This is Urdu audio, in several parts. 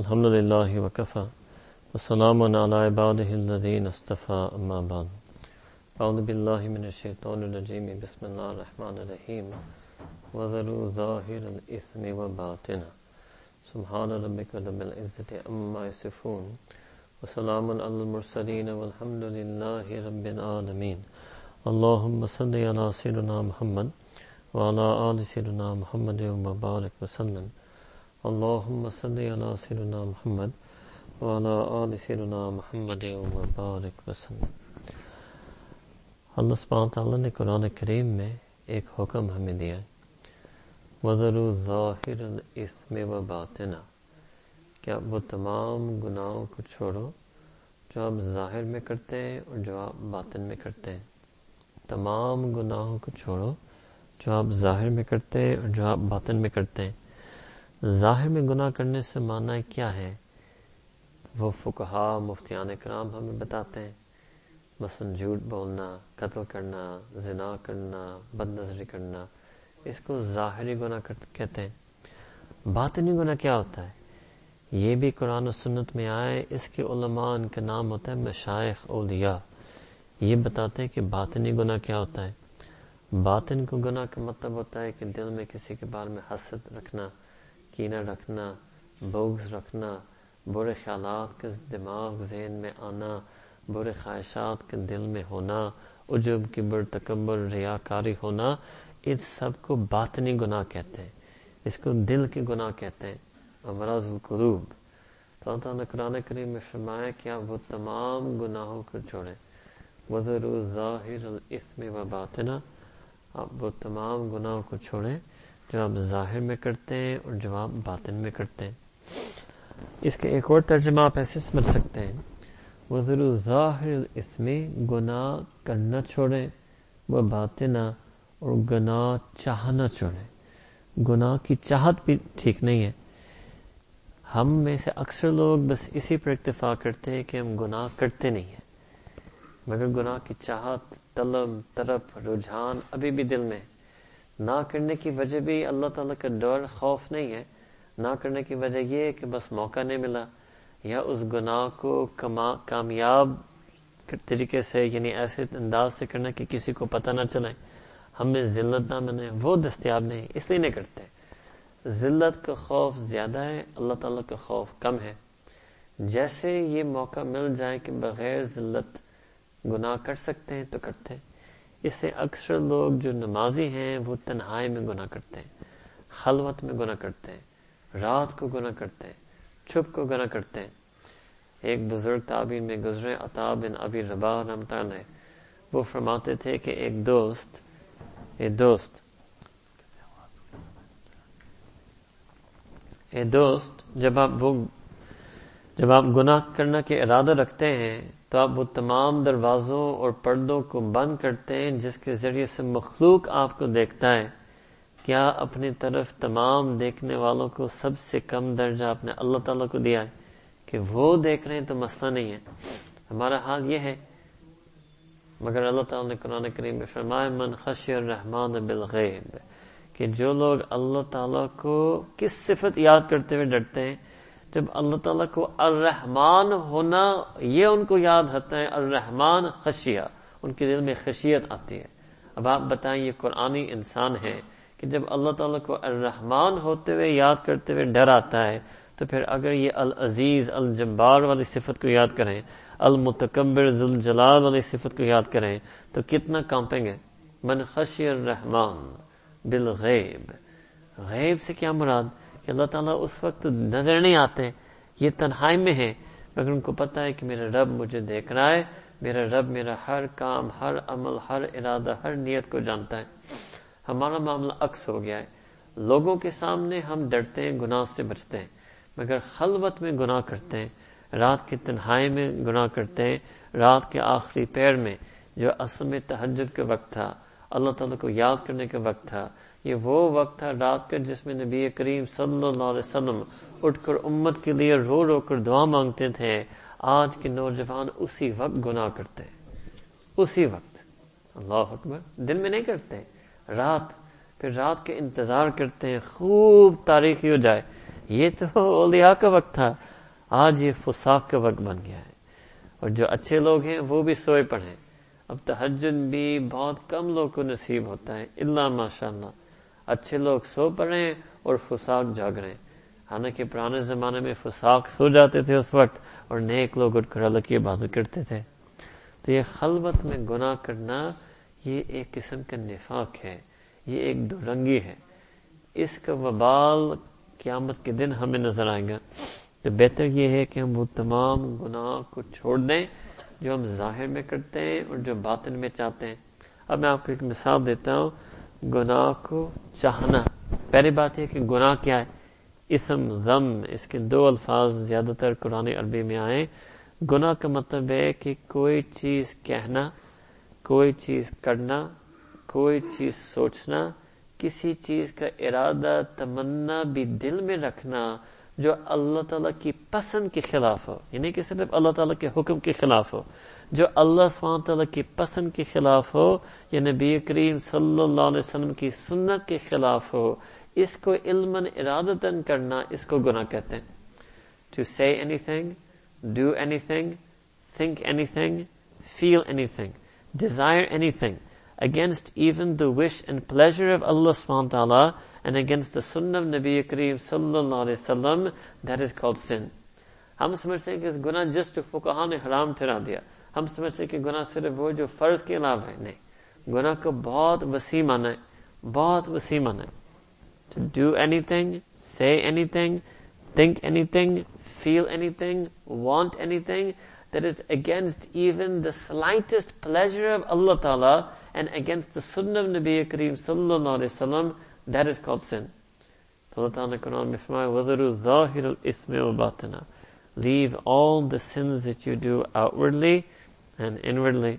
الحمد لله وكفى وسلام على عباده الذين اصطفى أما بعد۔ أعوذ بالله من الشيطان الرجيم بسم الله الرحمن الرحيم وذروا ظاهر الإثم وباطنه سبحان ربك رب العزة أما يصفون وسلام على المرسلين والحمد لله رب العالمين اللهم صل على سيدنا محمد وعلى آل سيدنا محمد وبارك وسلم۔ اللهم صل على سيدنا محمد وعلى آل سيدنا محمد وبارك وسلم۔ اللہ سبحانہ تعالیٰ نے قرآن کریم میں ایک حکم ہمیں دیا وزر ظاہر الاسم و باطنہ کہ آپ وہ تمام گناہوں کو چھوڑو جو آپ ظاہر میں کرتے ہیں اور جو آپ باطن میں کرتے ہیں۔ تمام گناہوں کو چھوڑو جو آپ ظاہر میں کرتے ہیں اور جو آپ باطن میں کرتے ہیں۔ ظاہر میں گناہ کرنے سے معنی کیا ہے؟ وہ فکہ مفتیان کرام ہمیں بتاتے ہیں، مثلا جھوٹ بولنا، قتل کرنا، زنا کرنا بد نظری کرنا، اس کو ظاہری گناہ کہتے ہیں۔ باطنی گناہ کیا ہوتا ہے؟ یہ بھی قرآن و سنت میں آئے، اس کے علماء ان کا نام ہوتا ہے مشائق اولیاء۔ یہ بتاتے ہیں کہ باطنی گناہ کیا ہوتا ہے؟ باطن کو گناہ کا مطلب ہوتا ہے کہ دل میں کسی کے بارے میں حسد رکھنا کینہ رکھنا بوگز رکھنا، برے خیالات کے دماغ، ذہن میں آنا، برے خواہشات کے دل میں ہونا، عجب کی بر تکبر، ریاکاری ہونا اس سب کو باطنی گناہ کہتے ہیں۔ اس کو دل کے گناہ کہتے ہیں۔ امراض القلوب۔ تو اللہ تعالیٰ نے قرآن کریم میں فرمایا کہ آپ وہ تمام گناہوں کو چھوڑیں وزر ظاہر الاسم و باطنا آپ وہ تمام گناہوں کو چھوڑیں۔ جو آپ ظاہر میں کرتے ہیں اور جو آپ باطن میں کرتے ہیں۔ اس کے ایک اور ترجمہ آپ ایسے سمجھ سکتے ہیں۔ وزر ظاہر الاسم گناہ کرنا چھوڑیں، وہ باطنا اور گناہ چاہنا چھوڑیں۔ گناہ کی چاہت بھی ٹھیک نہیں ہے۔ ہم میں سے اکثر لوگ بس اسی پر اکتفا کرتے ہیں کہ ہم گناہ کرتے نہیں ہیں۔ مگر گناہ کی چاہت، طلب طرف رجحان ابھی بھی دل میں نہ کرنے کی وجہ بھی اللہ تعالیٰ کا ڈر خوف نہیں ہے۔ نہ کرنے کی وجہ یہ ہے کہ بس موقع نہیں ملا یا اس گناہ کو کامیاب طریقے سے یعنی ایسے انداز سے کرنا کہ کسی کو پتہ نہ چلے۔ ہمیں ذلت نہ منے وہ دستیاب نہیں، اس لیے نہیں کرتے۔ ذلت کا خوف زیادہ ہے، اللہ تعالیٰ کا خوف کم ہے۔ جیسے یہ موقع مل جائے کہ بغیر ذلت گناہ کر سکتے ہیں تو کرتے ہیں۔ اس سے اکثر لوگ جو نمازی ہیں، وہ تنہائی میں گناہ کرتے ہیں، خلوت میں گناہ کرتے ہیں، رات کو گناہ کرتے ہیں، چھپ کو گناہ کرتے ہیں۔ ایک بزرگ تعبین میں گزرے، عطا بن ابی ربا رحمتہ وہ فرماتے تھے کہ ایک دوست، اے دوست اے دوست، جب آپ وہ، جب آپ گناہ کرنا کے ارادہ رکھتے ہیں تو آپ وہ تمام دروازوں اور پردوں کو بند کرتے ہیں، جس کے ذریعے سے مخلوق آپ کو دیکھتا ہے۔ کیا اپنی طرف تمام دیکھنے والوں کو سب سے کم درجہ اپنے اللہ تعالیٰ کو دیا ہے؟ کہ وہ دیکھ رہے ہیں تو مسئلہ نہیں ہے۔ ہمارا حال یہ ہے، مگر اللہ تعالیٰ نے قرآن کریم میں فرمائے من خشی الرحمن بالغیب کہ جو لوگ اللہ تعالیٰ کو کس صفت یاد کرتے ہوئے ڈرتے ہیں جب اللہ تعالیٰ کو الرحمان ہونا، یہ ان کو یاد ہوتا ہے الرحمان خشیہ، ان کے دل میں خشیت آتی ہے۔ اب آپ بتائیں، یہ قرآنی انسان ہے کہ جب اللہ تعالیٰ کو الرحمان ہوتے ہوئے یاد کرتے ہوئے ڈر آتا ہے، تو پھر اگر یہ العزیز، الجبار والی صفت کو یاد کریں، المتکبر، ذوالجلال والی صفت کو یاد کریں، تو کتنا کانپیں گے؟ من خشی الرحمان بالغیب۔ غیب سے کیا مراد؟ کہ اللہ تعالیٰ اس وقت نظر نہیں آتے یہ تنہائی میں ہے مگر ان کو پتا ہے کہ میرا رب مجھے دیکھ رہا ہے، میرا رب میرا ہر کام، ہر عمل، ہر ارادہ، ہر نیت کو جانتا ہے۔ ہمارا معاملہ عکس ہو گیا ہے۔ لوگوں کے سامنے ہم ڈرتے ہیں، گناہ سے بچتے ہیں، مگر خلوت میں گناہ کرتے ہیں۔ رات کی تنہائی میں گناہ کرتے ہیں۔ رات کے آخری پیر میں، جو اصل میں تحجد کا وقت تھا اللہ تعالیٰ کو یاد کرنے کا وقت تھا۔ یہ وہ وقت تھا رات کا جس میں نبی کریم صلی اللہ علیہ وسلم اٹھ کر امت کے لیے رو رو کر دعا مانگتے تھے۔ آج کے نوجوان اسی وقت گناہ کرتے اسی وقت۔ اللہ اکبر۔ دن میں نہیں کرتے۔ رات۔ پھر رات کے انتظار کرتے ہیں۔ خوب تاریخی ہو جائے۔ یہ تو اولیاء کا وقت تھا۔ آج یہ فساق کا وقت بن گیا ہے۔ اور جو اچھے لوگ ہیں وہ بھی سوئے پڑھیں اب تحجن بھی بہت کم لوگ کو نصیب ہوتا ہے اللہ ماشاء اللہ اچھے لوگ سو پڑھیں اور فساق جاگ رہے ہیں حالانکہ پرانے زمانے میں فساق سو جاتے تھے اس وقت اور نیک لوگ اٹھ کر اللہ کی عبادت کرتے تھے۔ تو یہ خلوت میں گناہ کرنا یہ ایک قسم کا نفاق ہے، یہ ایک دو رنگی ہے۔ اس کا وبال قیامت کے دن ہمیں نظر آئے گا۔ تو بہتر یہ ہے کہ ہم وہ تمام گناہ کو چھوڑ دیں جو ہم ظاہر میں کرتے ہیں اور جو باطن میں چاہتے ہیں۔ اب میں آپ کو ایک مثال دیتا ہوں، گناہ کو چاہنا۔ پہلی بات ہے کہ گناہ کیا ہے؟ اسم ضم اس کے دو الفاظ زیادہ تر قرآن عربی میں آئے گناہ کا مطلب ہے کہ کوئی چیز کہنا، کوئی چیز کرنا، کوئی چیز سوچنا، کسی چیز کا ارادہ، تمنا بھی دل میں رکھنا۔ جو اللہ تعالیٰ کی پسند کے خلاف ہو یعنی کہ صرف اللہ تعالیٰ کے حکم کے خلاف ہو، جو اللہ سبحانہ تعالیٰ کی پسند کے خلاف ہو، یا نبی کریم صلی اللہ علیہ وسلم کی سنت کے خلاف ہو، اس کو علم ارادتن کرنا، اس کو گناہ کہتے ہیں۔ To see anything do anything think anything feel anything desire anything against even the wish and pleasure of اللہ سبحانہ تعالیٰ and against the sunnah of Nabi Kareem sallallahu alayhi wasallam, that is called sin. ہم سمجھتے ہیں کہ اس گناہ جسٹ فقہا نے حرام ٹھہرا دیا ہم سمجھتے ہیں کہ گناہ صرف وہ جو فرض کے علاوہ ہے نہیں گناہ کو بہت وسیع مانا ہے بہت وسیع مانا ہے to do anything, say anything, think anything, feel anything, want anything that is against even the slightest pleasure of Allah Ta'ala and against the sunnah of Nabi Kareem sallallahu alayhi wasallam, that is called sin. Leave all the sins that you do outwardly and inwardly.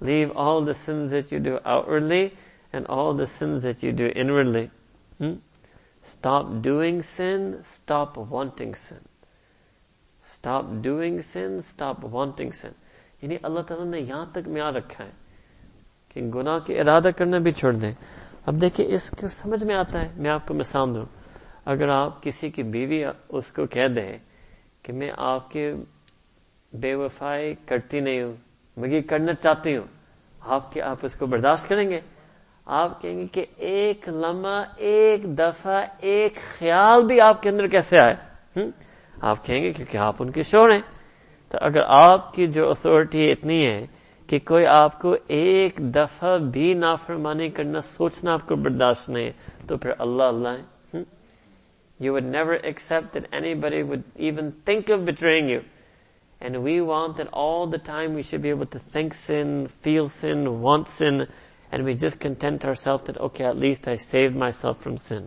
leave all the sins that you do outwardly and all the sins that you do inwardly. Hmm? Stop doing sin, stop wanting sin. Stop doing sin, stop wanting sin. یعنی اللہ تعالیٰ نے یہاں تک میاں رکھا ہے کہ گناہ کی ارادہ کرنا بھی چھوڑ دیں۔ اب دیکھیں اس کو سمجھ میں آتا ہے۔ میں آپ کو مثال دوں۔ اگر آپ کسی کی بیوی اس کو کہہ دیں کہ میں آپ کی بے وفائی کرتی نہیں ہوں، مگر کرنا چاہتی ہوں، آپ کے آپ اس کو برداشت کریں گے؟ آپ کہیں گے کہ ایک لمحہ، ایک دفعہ، ایک خیال بھی آپ کے اندر کیسے آئے؟ آپ کہیں گے کیونکہ آپ ان کے شور ہیں۔ تو اگر آپ کی جو اتارٹی اتنی ہے کہ کوئی آپ کو ایک دفعہ بھی نافرمانی کرنا سوچنا آپ کو برداشت نہیں تو پھر اللہ اللہ ہے you would never accept that anybody would even think of betraying you and we want that all the time we should be able to think sin feel sin want sin and we just content our self that okay at least I save myself from sin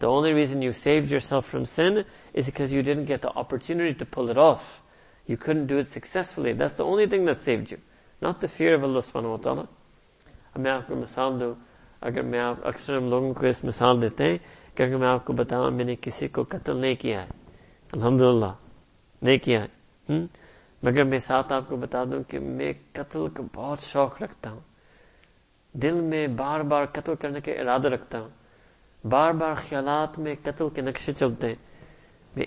The only reason you saved yourself from sin is because you didn't get the opportunity to pull it off. You couldn't do it successfully. That's the only thing that saved you. Not the fear of اللہ سبحانہ وتعالی اب میں آپ کو مثال دوں اگر میں آپ اکثر ہم لوگوں کو اس مثال دیتے ہیں کہ اگر میں آپ کو بتاؤں، میں نے کسی کو قتل نہیں کیا ہے. الحمدللہ. نہیں کیا ہے. مگر میں ساتھ آپ کو بتا دوں کہ میں قتل کا بہت شوق رکھتا ہوں. دل میں بار بار قتل کرنے کے ارادہ رکھتا ہوں. بار بار خیالات میں قتل کے نقشے چلتے ہیں. The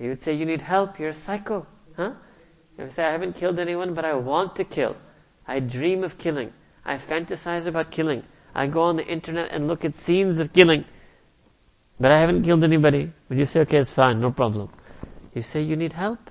you say you need help you're psycho say I haven't killed anyone, but I want to kill. I dream of killing. I fantasize about killing. I go on the internet and look at scenes of killing. But I haven't killed anybody. But you say, okay, it's fine, no problem. You say, you need help.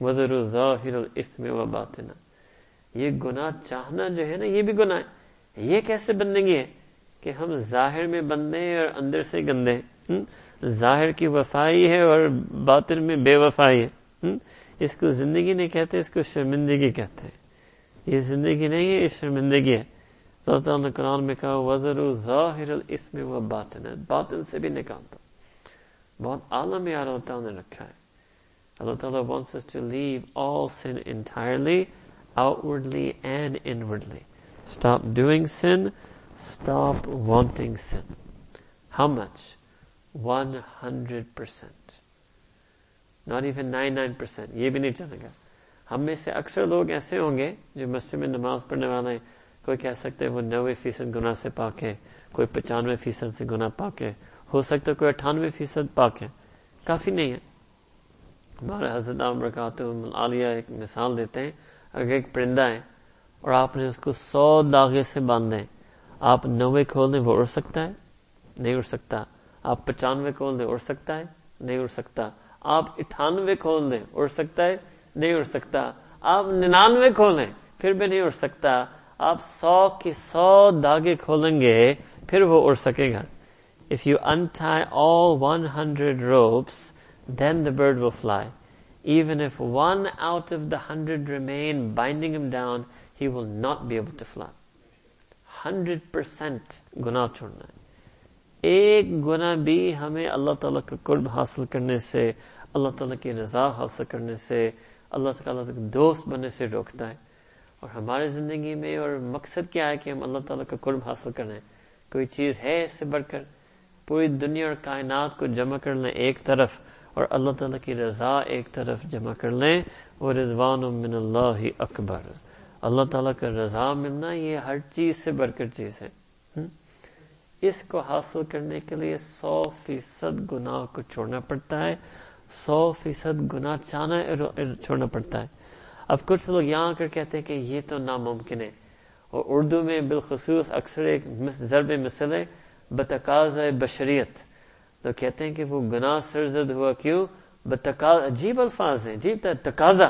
وزر ظاہر الاسم و باطنا یہ گناہ چاہنا جو ہے نا، یہ بھی گناہ ہے۔ یہ کیسے بندگی ہے کہ ہم ظاہر میں بندے اور اندر سے گندے ہیں۔ ظاہر کی وفائی ہے اور باطن میں بے وفائی ہے۔ اس کو زندگی نہیں کہتے، اس کو شرمندگی کہتے ہیں۔ یہ زندگی نہیں ہے، یہ شرمندگی ہے۔ تو اللہ تعالیٰ نے قرآن میں کہا وزر ظاہر اس میں وہ باطن ہے باطن سے بھی نکالتا بہت عالم یار اللہ نے رکھا ہے۔ اللہ تعالیٰ wants us to leave all sin entirely outwardly and inwardly Stop doing sin. Stop wanting sin. How much? 100%. Not even nine nine percent یہ بھی نہیں چلے گا ہم میں سے اکثر لوگ ایسے ہوں گے جو مسجد میں نماز پڑھنے والے کوئی کہہ سکتے وہ نوے فیصد گنا سے پاک ہے، کوئی پچانوے فیصد سے گنا پاک ہے، ہو سکتا ہے کوئی اٹھانوے فیصد پاک ہے کافی نہیں ہے ہمارے حضرت برکات عالیہ ایک مثال دیتے ہیں۔ اگر ایک پرندہ ہے اور آپ نے اس کو سو داغے سے باندھے، آپ نوے کھول دیں وہ اڑ سکتا ہے؟ نہیں اڑ سکتا۔ آپ پچانوے کھول دیں اڑ سکتا ہے؟ نہیں اڑ سکتا۔ آپ اٹھانوے کھول دیں اڑ سکتا ہے؟ نہیں اڑ سکتا۔ آپ ننانوے کھولیں پھر بھی نہیں اڑ سکتا۔ آپ سو کی سو داغے کھولیں گے پھر وہ اڑ سکے گا۔ If you untie all one hundred ropes then the bird will fly even if one out of the hundred remain binding him down he will not be able to fly hundred percent گنا چھوڑنا ہے ایک گنا بھی ہمیں اللہ تعالیٰ کا قرب حاصل کرنے سے اللہ تعالیٰ کی رضا حاصل کرنے سے اللہ تعالیٰ کا دوست بننے سے روکتا ہے اور ہمارے زندگی میں اور مقصد کیا ہے کہ ہم اللہ تعالیٰ کا قرب حاصل کریں کوئی چیز ہے اس سے بڑھ کر؟ پوری دنیا اور کائنات کو جمع کر لیں ایک طرف۔ اور اللہ تعالیٰ کی رضا ایک طرف جمع کر لیں۔ وہ رضوان من اللہ اکبر اللہ تعالیٰ کا رضا ملنا یہ ہر چیز سے بڑھ کر چیز ہے۔ اس کو حاصل کرنے کے لیے سو فیصد گناہ کو چھوڑنا پڑتا ہے۔ سو فیصد گناہ چانا چھوڑنا پڑتا ہے۔ اب کچھ لوگ یہاں کر کہتے ہیں کہ یہ تو ناممکن ہے۔ اور اردو میں بالخصوص اکثر ایک ضرب مثل ہے بتقاض بشریت۔ تو کہتے ہیں کہ وہ گناہ سرزد ہوا کیوں؟ بتقاض عجیب الفاظ ہیں، عجیب تقاضا۔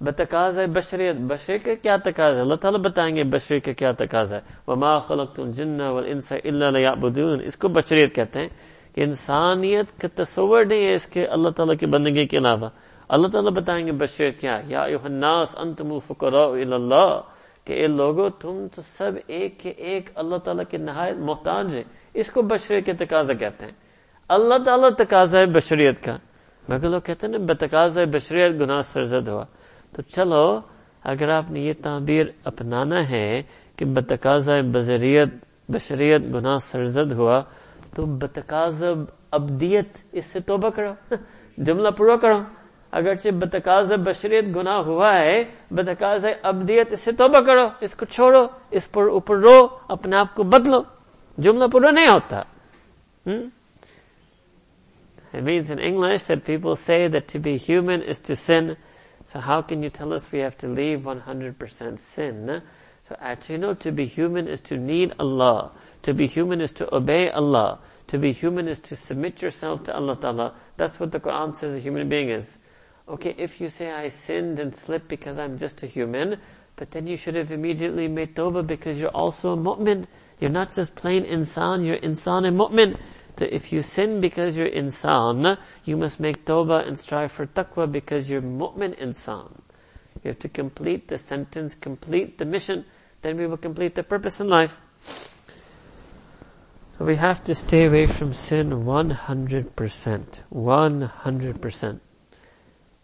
بتقاض ہے بشریت بشری کے کیا تقاضا اللہ تعالیٰ بتائیں گے بشری کے کیا تقاضا ہے۔ وما خلقت الجن والانس الا ليعبدون۔ اس کو بشریت کہتے ہیں کہ انسانیت کا تصور نہیں ہے اس کے اللہ تعالیٰ کی بندگی کے علاوہ۔ اللہ تعالیٰ بتائیں گے بشریت کیا یا الناس انتم فقراء اللہ۔ کہ اے لوگو، تم تو سب ایک کے ایک اللہ تعالیٰ کے نہایت محتاج ہے اس کو بشریت کے تقاضا کہتے ہیں۔ اللہ تعالیٰ تقاضا ہے بشریت کا۔ مگر لوگ کہتے ہیں نا، بتقاضا بشریت، گناہ سرزد ہوا۔ تو چلو، اگر آپ نے یہ تعبیر اپنانا ہے کہ بتقاض بذریت بشریت، گناہ سرزد ہوا، تو بتقاض ابدیت، اس سے توبہ کرو۔ جملہ پورا کرو۔ اگرچہ بتقاض بشریت، گناہ ہوا ہے بتقاض ابدیت، اس سے توبہ کرو۔ اس کو چھوڑو، اس پر اوپر رو، اپنے آپ کو بدلو۔ جملہ پورا نہیں ہوتا۔ It means in English that people say that to be human is to sin So how can you tell us we have to leave 100% sin? So actually no, to be human is to need Allah. To be human is to obey Allah. To be human is to submit yourself to Allah Ta'ala. That's what the Quran says a human being is. Okay, if you say I sinned and slipped because I'm just a human, but then you should have immediately made tawbah because you're also a mu'min. You're not just plain insan, you're insan and mu'min. So if you sin because you're insan, you must make tawbah and strive for taqwa because you're mu'min insan. You have to complete the sentence, complete the mission, then we will complete the purpose in life. So we have to stay away from sin 100%. 100%.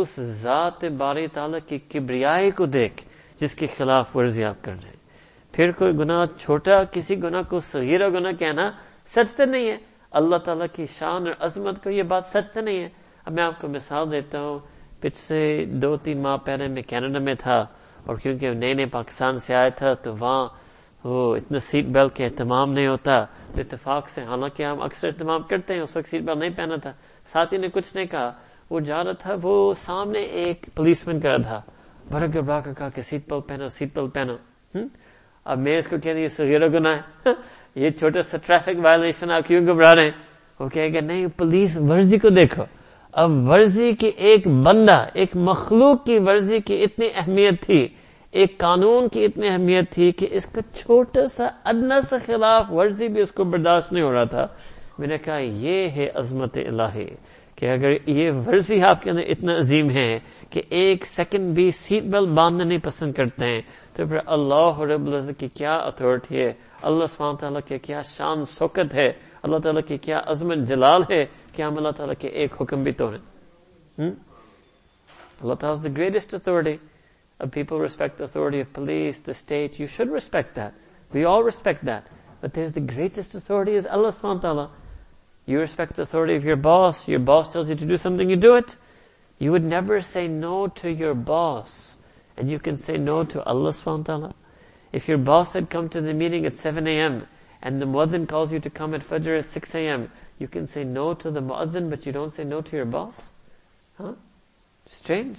اس ذات باری تعالیٰ کی کبریائی کو دیکھ، جس کے خلاف ورزی آپ کر رہے ہیں۔ پھر کوئی گناہ چھوٹا، کسی گناہ کو صغیرہ گناہ کہنا سچ تو نہیں ہے۔ اللہ تعالیٰ کی شان اور عظمت کو یہ بات سچ تو نہیں ہے۔ اب میں آپ کو مثال دیتا ہوں۔ پچھلے دو، تین ماہ پہلے میں کینیڈا میں تھا اور کیونکہ نئے نئے پاکستان سے آیا تھا تو وہاں وہ اتنا سیٹ بیلٹ کے اہتمام نہیں ہوتا۔ تو اتفاق سے، حالانکہ ہم اکثر اہتمام کرتے ہیں، اس وقت سیٹ بیلٹ نہیں پہنا تھا۔ ساتھی نے کچھ نہیں کہا۔ وہ جا رہا تھا، وہ سامنے ایک پولیس مین کر تھا بھر گھبرا کر کہا کہ سیٹ پل پہنو سیٹ پل پہنو۔ اب میں اس کو کہہ یہ سگیرہ گنا ہے۔ یہ چھوٹا سا ٹریفک وائلیشن آپ کیوں گھبرا رہے ہیں؟ وہ کہے گا، نہیں پولیس ورزی کو دیکھو۔ اب ورزی کی ایک بندہ، ایک مخلوق کی ورزی کی اتنی اہمیت تھی، ایک قانون کی اتنی اہمیت تھی کہ اس کا چھوٹا سا ادنا سا خلاف ورزی بھی اس کو برداشت نہیں ہو رہا تھا۔ میں نے کہا، یہ ہے عظمت الہی۔ کہ اگر یہ ورزی آپ کے اندر اتنا عظیم ہے کہ ایک سیکنڈ بھی سیٹ بیلٹ باندھنا نہیں پسند کرتے ہیں تو پھر اللہ رب العزت کی کیا اتھارٹی ہے اللہ سبحانہ تعالیٰ کی کیا شان سوکت ہے اللہ تعالیٰ کی کیا عظمت جلال ہے کہ ہم اللہ تعالیٰ کے ایک حکم بھی توڑیں اللہ تعالیٰ greatest authority of people respect the authority of police, the state. You should respect that. We all respect that. But there's the greatest authority is Allah subhanahu wa ta'ala. You respect the authority of your boss. Your boss tells you to do something, you do it. You would never say no to your boss. And you can say no to Allah subhanahu wa ta'ala. If your boss had come to the meeting at 7 a.m. and the muadhin calls you to come at Fajr at 6 a.m., you can say no to the muadhin but you don't say no to your boss? Huh? Strange.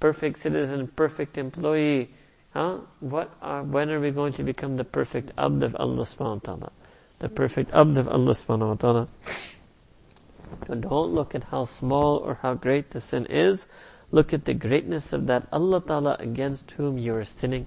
perfect citizen, perfect employee. Huh? What when are we going to become the perfect abd Allah subhanahu wa ta'ala? The perfect abd Allah don't look at how small or how great the sin is. Look at the greatness of that Allah ta'ala against whom you are sinning.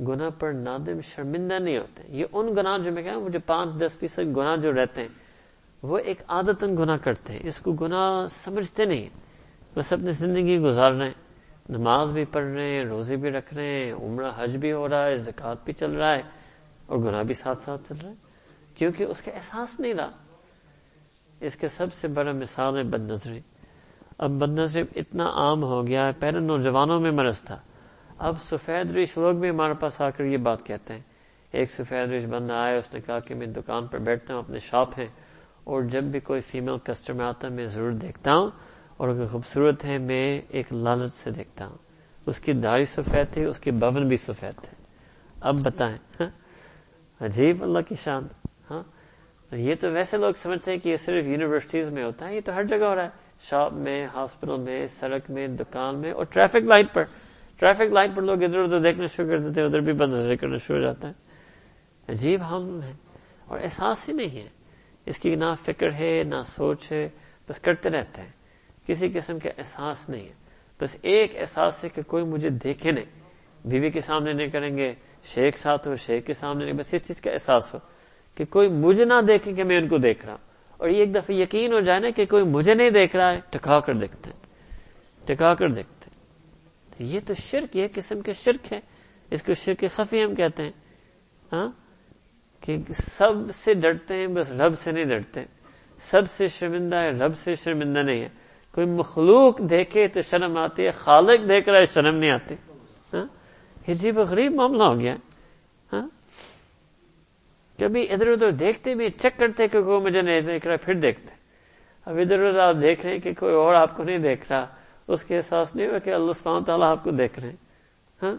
گناہ پر نادم شرمندہ نہیں ہوتے۔ یہ ان گناہ جو میں کہا مجھے پانچ، دس فیصد گناہ جو رہتے ہیں، وہ ایک عادتن گناہ کرتے ہیں۔ اس کو گناہ سمجھتے نہیں بس اپنی زندگی گزار رہے ہیں۔ نماز بھی پڑھ رہے ہیں، روزے بھی رکھ رہے ہیں، عمرہ حج بھی ہو رہا ہے زکات بھی چل رہا ہے، اور گناہ بھی ساتھ ساتھ چل رہا ہے۔ کیونکہ اس کا احساس نہیں رہا۔ اس کے سب سے بڑا مثال ہے بد نظری اب بد نظری اتنا عام ہو گیا ہے۔ پہلے نوجوانوں میں مرض تھا۔ اب سفید ریش لوگ بھی ہمارے پاس آ کر یہ بات کہتے ہیں۔ ایک سفید ریش بندہ آیا، اس نے کہا کہ میں دکان پر بیٹھتا ہوں، اپنے شاپ ہیں۔ اور جب بھی کوئی فیمل کسٹمر آتا ہے، میں ضرور دیکھتا ہوں۔ اور اگر خوبصورت ہے، میں ایک لالچ سے دیکھتا ہوں۔ اس کی داڑھی سفید تھی، اس کے بون بھی سفید تھے اب بتائیں۔ ہاں؟ عجیب اللہ کی شان۔ ہاں؟ یہ تو ویسے لوگ سمجھتے ہیں کہ یہ صرف یونیورسٹیز میں ہوتا ہے، یہ تو ہر جگہ ہو رہا ہے۔ شاپ میں ہاسپٹل میں، سڑک میں، دکان میں اور ٹریفک لائٹ پر۔ ٹریفک لائٹ پر لوگ ادھر ادھر دیکھنا شروع کر دیتے ہیں، ادھر بھی بند نظر کرنا شروع ہو جاتا ہے۔ عجیب حال ہے اور احساس ہی نہیں ہے۔ اس کی نہ فکر ہے، نہ سوچ ہے، بس کرتے رہتے ہیں۔ کسی قسم کا احساس نہیں ہے۔ بس ایک احساس ہے کہ کوئی مجھے دیکھے نہیں۔ بیوی کے سامنے نہیں کریں گے، شیخ ساتھ ہو، شیخ کے سامنے نہیں۔ بس اس چیز کا احساس ہو کہ کوئی مجھے نہ دیکھے کہ میں ان کو دیکھ رہا ہوں۔ اور یہ ایک دفعہ یقین ہو جائے نا کہ کوئی مجھے نہیں دیکھ رہا ہے، ٹکا کر دیکھتے ٹکا کر دیکھتے یہ تو شرک یہ قسم کے شرک ہے اس کو شرک خفی ہم کہتے ہیں۔ ہاں؟ کہ سب سے ڈرتے ہیں، بس رب سے نہیں ڈرتے۔ سب سے شرمندہ ہے، رب سے شرمندہ نہیں ہے۔ کوئی مخلوق دیکھے تو شرم آتی ہے، خالق دیکھ رہا ہے، شرم نہیں آتی۔ ہاں؟ جیب غریب معاملہ ہو گیا۔ ہاں؟ کبھی ادھر ادھر دیکھتے بھی چیک کرتے کہ کوئی مجھے نہیں دیکھ رہا، پھر دیکھتے اب ادھر ادھر آپ دیکھ رہے ہیں کہ کوئی اور آپ کو نہیں دیکھ رہا۔ اس کے احساس نہیں ہوا کہ اللہ سبحانہ تعالیٰ آپ کو دیکھ رہے ہیں۔ ہاں؟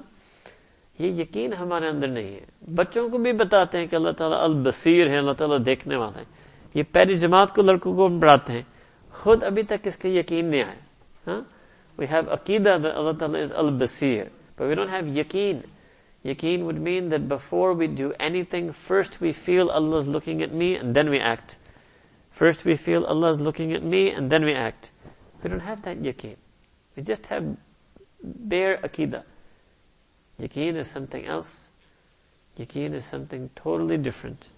یہ یقین ہمارے اندر نہیں ہے۔ بچوں کو بھی بتاتے ہیں کہ اللہ تعالیٰ البصیر ہے اللہ تعالیٰ دیکھنے والے ہیں۔ یہ پہلی جماعت کو لڑکوں کو پڑھاتے ہیں۔ خود ابھی تک اس کا یقین نہیں آیا۔ ہاں؟ وی ہیو عقیدہ اللہ تعالیٰ از البصیر but we don't have یقین۔ Yaqeen would mean that before we do anything, first we feel Allah is looking at me and then we act. First we feel Allah is looking at me and then we act. We don't have that yaqeen. We just have bare Aqidah. Yaqeen is something else. Yaqeen is something totally different.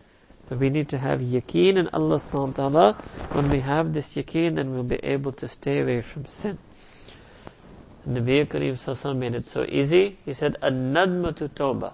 But we need to have yaqeen in Allah subhanahu wa ta'ala. When we have this yaqeen, then we'll be able to stay away from sin. And Nabi Kareem Sassam made it so easy. He said, An-nadmatu tawbah.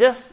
Just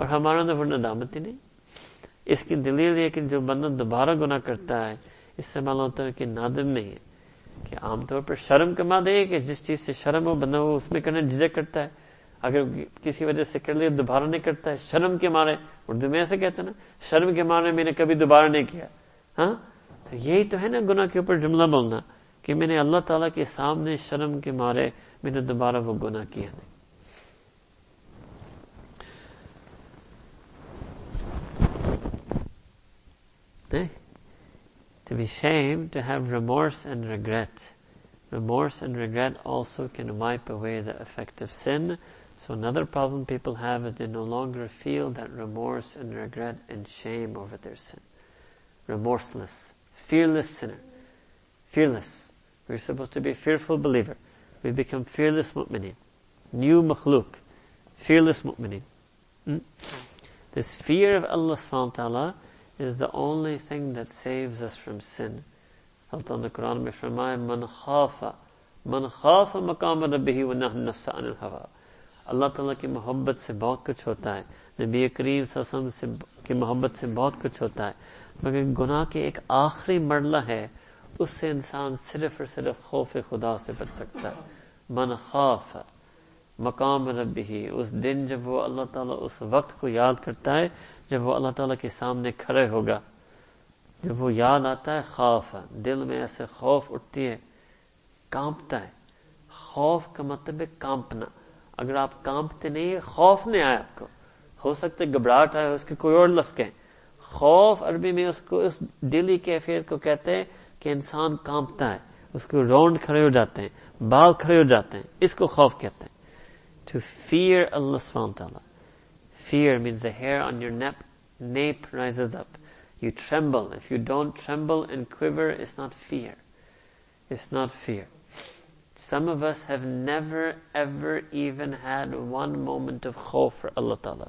اور ہمارا تو ندامت ہی نہیں۔ اس کی دلیل یہ کہ جو بندہ دوبارہ گناہ کرتا ہے، اس سے معلوم ہوتا ہے کہ نادم نہیں ہے۔ کہ عام طور پر شرم کما دے کہ جس چیز سے شرم ہو، بندہ وہ اس میں کرنے جھجک کرتا ہے۔ اگر کسی وجہ سے کر لیا، دوبارہ نہیں کرتا ہے، شرم کے مارے اردو میں ایسے کہتے ہیں نا، شرم کے مارے میں نے کبھی دوبارہ نہیں کیا۔ ہاں؟ تو یہی تو ہے نا گناہ کے اوپر جملہ بولنا، کہ میں نے اللہ تعالیٰ کے سامنے شرم کے مارے میں نے دوبارہ وہ گناہ کیا۔ نہیں To be shamed, to have remorse and regret. Remorse and regret also can wipe away the effect of sin. So another problem people have is they no longer feel that remorse and regret and shame over their sin. Remorseless, fearless sinner. Fearless. We're supposed to be a fearful believer. We become fearless mu'minin. New makhluk. Fearless mu'minin. Hmm? This fear of Allah subhanahu wa ta'ala is the only thing that saves us from sin. Allah in the Quran mein فرمائے من خافا من خاف مقام ربه ونهى النفس عن الهوى اللہ تعالیٰ کی محبت سے بہت کچھ ہوتا ہے نبی کریم صلی اللہ علیہ وسلم سے کی محبت سے بہت کچھ ہوتا ہے مگر گناہ کے ایک آخری مرلہ ہے اس سے انسان صرف اور صرف خوف خدا سے بچ سکتا ہے من خاف مقام ربی ہی۔ اس دن جب وہ اللہ تعالیٰ اس وقت کو یاد کرتا ہے، جب وہ اللہ تعالیٰ کے سامنے کھڑے ہوگا۔ جب وہ یاد آتا ہے، خوف دل میں ایسے خوف اٹھتی ہے کانپتا ہے۔ خوف کا مطلب ہے کانپنا۔ اگر آپ کانپتے نہیں خوف نہیں آیا آپ کو۔ ہو سکتا ہے گھبراہٹ آئے، اس کے کوئی اور لفظ کہیں۔ خوف عربی میں اس کو، اس دلی کیفیت کو کہتے ہیں کہ انسان کانپتا ہے۔ اس کو رونڈ کھڑے ہو جاتے ہیں، بال کھڑے ہو جاتے ہیں، اس کو خوف کہتے ہیں۔ to fear Allah subhanahu wa ta'ala. Fear means the hair on your nape, nape rises up. You tremble. If you don't tremble and quiver, it's not fear. It's not fear. Some of us have never ever even had one moment of khawf for Allah Ta'ala.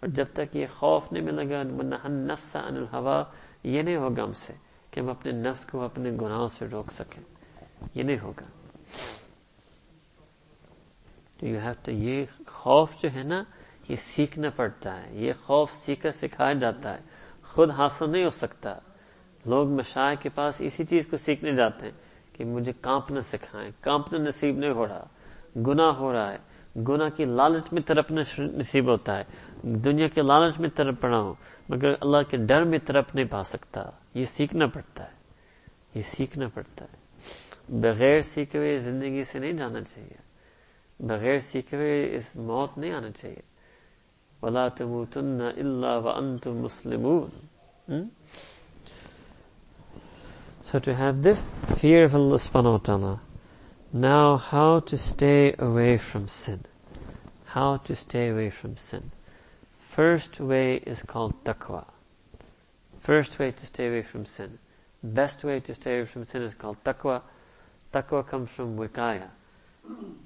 اور جب تک یہ خوف نہیں ملے گا نفس عن الحوا یہ نہیں ہوگا ہم سے کہ ہم اپنے نفس کو اپنے گناہوں سے روک سکیں۔ یہ نہیں ہوگا۔ یو ہیو تو یہ خوف جو ہے نا، یہ سیکھنا پڑتا ہے۔ یہ خوف سیکھا سکھایا جاتا ہے۔ خود حاصل نہیں ہو سکتا۔ لوگ مشاع کے پاس اسی چیز کو سیکھنے جاتے ہیں کہ مجھے کانپنا سکھائیں کانپنا نصیب نہیں ہو رہا۔ گنا ہو رہا ہے۔ گنا کی لالچ میں ترپنا نصیب ہوتا ہے۔ دنیا کے لالچ میں ترپ پڑا ہوں مگر اللہ کے ڈر میں ترپ نہیں پا سکتا۔ یہ سیکھنا پڑتا ہے۔ یہ سیکھنا پڑتا ہے۔ بغیر سیکھے ہوئے زندگی سے نہیں جانا چاہیے۔ بغیر سیکھے ہوئے اس موت نہیں آنا چاہیے۔ ولا تموتن الا وانتم مسلمون۔ So to have this fear of Allah subhanahu wa ta'ala. Now, how to stay away from sin? How to stay away from sin? First way is called taqwa. First way to stay away from sin. Best way to stay away from sin is called taqwa. Taqwa comes from wikaya.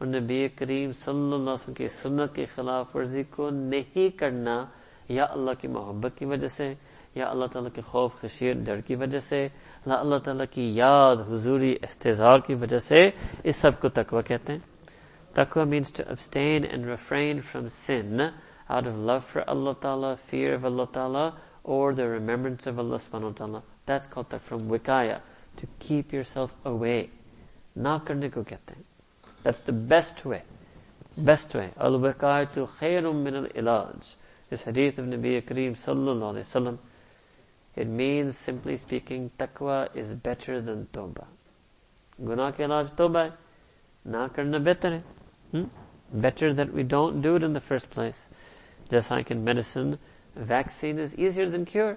اور نبی کریم صلی اللہ علیہ وسلم کی سنت کی خلاف ورزی کو نہیں کرنا یا اللہ کی محبت کی وجہ سے، یا اللہ تعالیٰ کے خوف خشیر ڈر کی وجہ سے، یا اللہ تعالیٰ کی یاد، حضوری استظار کی وجہ سے اس سب کو تقوی کہتے ہیں۔ تقوی means to abstain and refrain from sin out of love for اللہ تعالیٰ فیئر آف اللہ تعالیٰ اور دا ریمبرنس آف اللہ سبحانہ تعالیٰ۔ دیٹس کال تک فرام وکایا to keep yourself away نہ کرنے کو کہتے ہیں۔ That's the best way. Best way. Al-wiqayatu khairum min al-ilaj. This hadith of Nabi Kareem sallallahu alayhi. It means, simply speaking, taqwa is better than tawbah. Guna ke ilaj tawbah Na karna better? Hmm? Better that we don't do it in the first place. Just like in medicine, vaccine is easier than cure.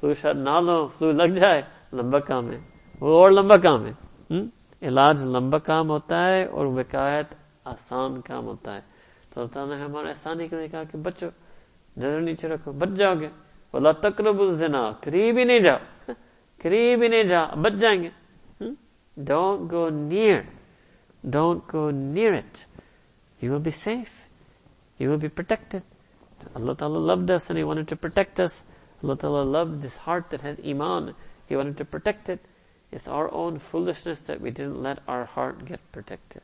Flu شاید نہ لو فلو لگ جائے، لمبا کام ہے۔ وہ اور لمبا کام ہے۔ علاج لمبا کام ہوتا ہے اور وکایت آسان کام ہوتا ہے۔ تو اللہ تعالیٰ نے ہمارا احسانی کے لیے کہا کہ بچو، نظر نیچے رکھو، بچ جاؤ گے۔ بولا تقرب الزنا، قریب ہی نہیں جاؤ۔ قریب ہی نہیں جاؤ بچ جائیں گے۔ Don't go near don't go near it you will be safe you will be protected اللہ تعالیٰ love this and want to protect us Allah Ta'ala loved this heart that has iman. He wanted to protect it. It's our own foolishness that we didn't let our heart get protected.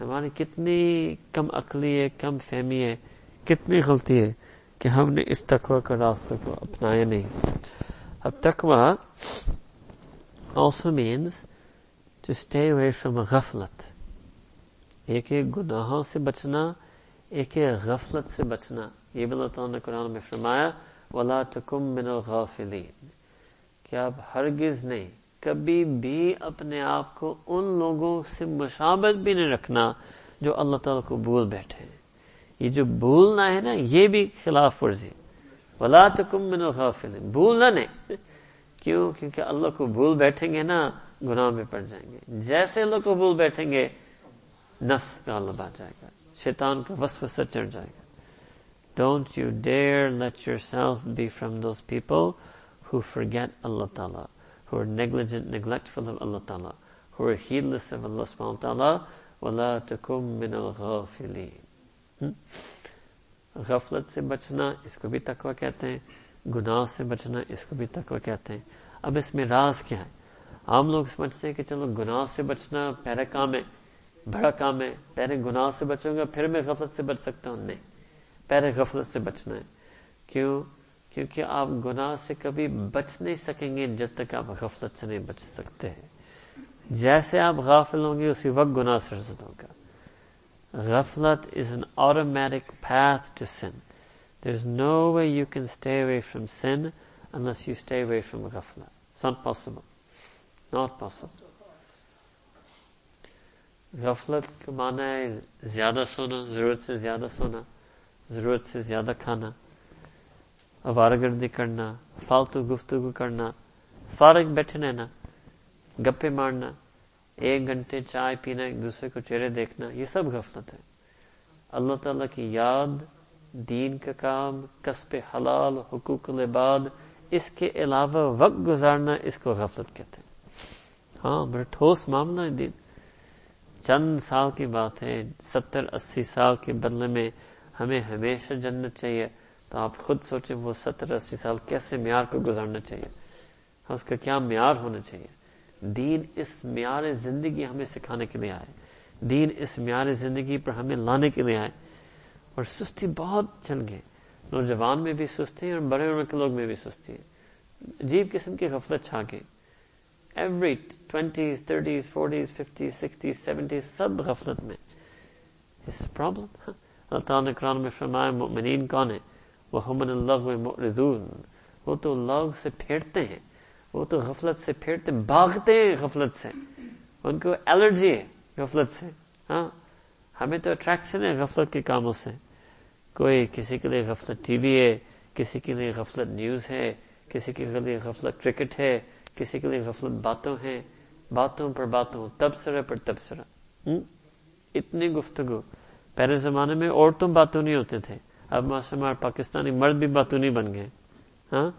ہماری کتنی کم عقلی ہے کم فہمی ہے کتنی غلطی ہے کہ ہم نے اس تقوی کا راستہ کو اپنایا نہیں اب تقوی also means to stay away from غفلت ایک ایک گناہوں سے بچنا ایک ایک غفلت سے بچنا یہ بھی اللہ تعالیٰ نے قرآن میں فرمایا ولا تکم من الغافلین کہ آپ ہرگز نہیں، کبھی بھی اپنے آپ کو ان لوگوں سے مشابت بھی نہیں رکھنا جو اللہ تعالیٰ کو بھول بیٹھے ہیں۔ یہ جو بھولنا ہے نا، یہ بھی خلاف ورزی۔ ولا تکم من الغافلین بھولنا نہیں۔ کیوں؟ کیونکہ اللہ کو بھول بیٹھیں گے نا، گناہ میں پڑ جائیں گے۔ جیسے لوگ قبول بیٹھیں گے، نفس کا غلب آ جائے گا۔ شیطان کا وسوسہ چڑھ جائے گا۔ Don't you dare let yourself be from those people who forget اللہ تعالیٰ who are negligent, neglectful of Allah Ta'ala, who are heedless of Allah subhanahu wa ta'ala, وَلَا تَكُمْ مِنَ الْغَافِلِينَ غفلت سے بچنا اس کو بھی تقوی کہتے ہیں گناہ سے بچنا اس کو بھی تقوی کہتے ہیں اب اس میں راز کیا ہے عام لوگ سمجھتے ہیں کہ چلو گناہ سے بچنا پہلے کام ہے بڑا کام ہے پہلے گناہ سے بچوں گا پھر میں غفلت سے پہلے غفلت سے بچنا ہے۔ کیوں؟ کیونکہ آپ گناہ سے کبھی بچ نہیں سکیں گے جب تک آپ غفلت سے نہیں بچ سکتے ہیں۔ جیسے آپ غافل ہوں گے، اسی وقت گناہ سرزد ہوگا۔ غفلت is an automatic path to sin there is no way you can stay away from sin unless you stay away from غفلت۔ ناٹ پاسبل ناٹ پاسبل غفلت کا معنی ہے، زیادہ سونا، ضرورت سے زیادہ سونا۔ ضرورت سے زیادہ کھانا گردی کرنا، فالتو گفتگو کرنا، فارغ بیٹھے رہنا، گپے مارنا، ایک گھنٹے چائے پینا، ایک دوسرے کو چہرے دیکھنا، یہ سب غفلت ہے۔ اللہ تعالی کی یاد، دین کا کام، کسب حلال، حقوق العباد، اس کے علاوہ وقت گزارنا، اس کو غفلت کہتے ہیں۔ ہاں بڑا ٹھوس معاملہ ہے دین۔ چند سال کی بات ہے، ستر اسی سال کے بدلے میں ہمیں ہمیشہ جنت چاہیے۔ تو آپ خود سوچیں وہ ستر اسی سال کیسے معیار کو گزارنا چاہیے۔ اس کا کیا معیار ہونا چاہیے۔ دین اس معیار زندگی ہمیں سکھانے کے لیے آئے۔ دین اس معیار زندگی پر ہمیں لانے کے لیے آئے۔ اور سستی بہت چل گئے نوجوان میں بھی سستی اور بڑے عمر کے لوگ میں بھی سستی ہے۔ عجیب قسم کی غفلت چھا گئی۔ Every twenties thirties forties fifties sixties seventies سب غفلت میں۔ پرابلم اللہ تعالیٰ نے قرآن میں فرمایا، مؤمنین کون ہے وہ اللہ معرضون وہ تو اللہ سے پھیرتے ہیں۔ وہ تو غفلت سے پھیرتے، بھاگتے ہیں غفلت سے۔ ان کو الرجی ہے غفلت سے ہاں؟ ہمیں تو اٹریکشن ہے غفلت کے کاموں سے۔ کوئی کسی کے لیے غفلت ٹی وی ہے، کسی کے لیے غفلت نیوز ہے، کسی کے لیے غفلت کرکٹ ہے، کسی کے لیے غفلت باتوں ہیں۔ باتوں پر باتوں تبصرہ پر تبصرہ۔ اتنی گفتگو۔ پہلے زمانے میں عورتوں باتوں نہیں ہوتے تھے۔ اب ماشاء اللہ پاکستانی مرد بھی باتونی بن گئے۔ ہاں؟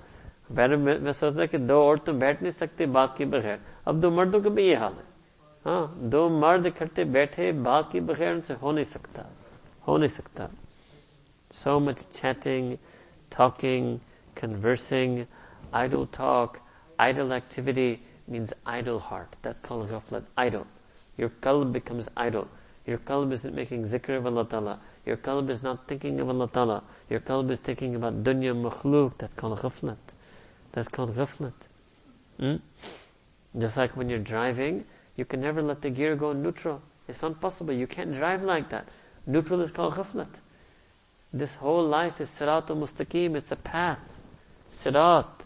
پہلے میں سوچتا کہ دو عورتیں بیٹھ نہیں سکتے بات کے بغیر۔ اب دو مردوں کا بھی یہ حال ہے۔ ہاں؟ دو مرد اکٹھے بیٹھے بات کے بغیر ان سے ہو نہیں سکتا۔ ہو نہیں سکتا۔ So much chatting talking conversing idle talk idle activity means idle heart that call غفلت آئیڈل یور کل becomes idle Your qalb isn't making zikr of Allah Ta'ala. Your qalb is not thinking of Allah Ta'ala. Your qalb is thinking about dunya makhluk. That's called ghaflat. That's called ghaflat. Hmm? Just like when you're driving, you can never let the gear go neutral. It's impossible. You can't drive like that. Neutral is called ghaflat. This whole life is siratul mustaqim. It's a path. Sirat.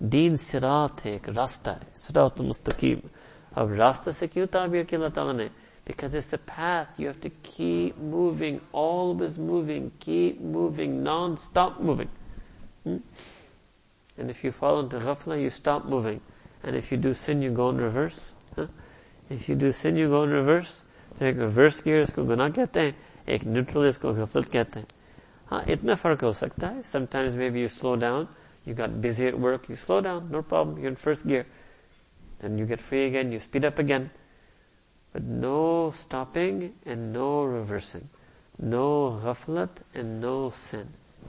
Deen سرات ہے ایک راستہ ہے سرات مستقیم اب راستہ سے کیوں تعبیر کی اللہ تعالیٰ نے Because it's a path, you have to keep moving, always moving, keep moving, non stop moving. Hmm? And if you fall into ghafla, you stop moving. And if you do sin, you go in reverse. If you do sin, you go in reverse. Take reverse gear is guna kehte hain, ek neutral is ko ghaflat kehte hain. Huh? Itna fark ho sakta hai. Sometimes maybe you slow down. You got busy at work, you slow down, no problem, you're in first gear. Then you get free again, you speed up again. But no stopping and no reversing. No ghaflat and no sin.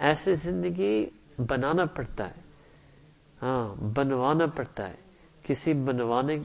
Aise zindagi banana padta hai. Haan, banwana padta hai. Kisi banwane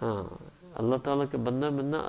Haan, Allah Taala ke banda banda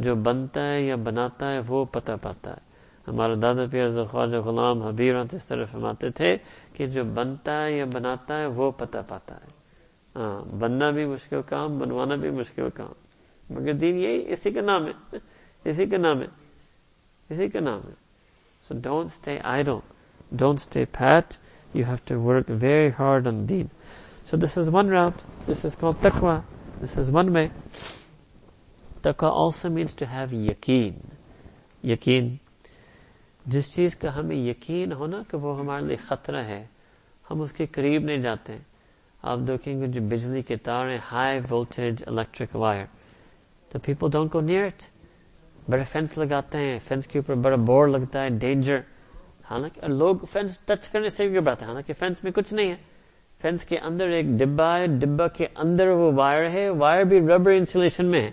جو بنتا ہے یا بناتا ہے وہ پتہ پاتا ہے۔ ہمارا دادا پیاز خواجہ غلام حبیر اس طرح فرماتے تھے کہ جو بنتا ہے یا بناتا ہے وہ پتہ پاتا ہے۔ ہاں بننا بھی مشکل کام، بنوانا بھی مشکل کام۔ مگر دین یہی، اسی کا نام ہے۔ اسی کا نام ہے۔ اسی کا نام ہے۔ So don't stay I don't stay pet you have to work very hard on then so this is one route this is call تکوا دس از ون وے تکوا آلسو مینس ٹو ہیو یقین. یقین. جس چیز کا ہمیں یقین ہونا کہ وہ ہمارے لیے خطرہ ہے، ہم اس کے قریب نہیں جاتے. آپ دیکھیں گے جو بجلی کے تار ہیں ہائی وولٹیج الیکٹرک وائر تو people don't go near it بڑے فینس لگاتے ہیں فینس کے اوپر بڑا بورڈ لگتا ہے ڈینجر حالانکہ لوگ فینس ٹچ کرنے سے بھی گھبراتے ہیں، حالانکہ فینس میں کچھ نہیں ہے. فینس کے اندر ایک ڈبا ہے ڈبا کے اندر وہ وائر ہے وائر بھی ربر انسولیشن میں ہے.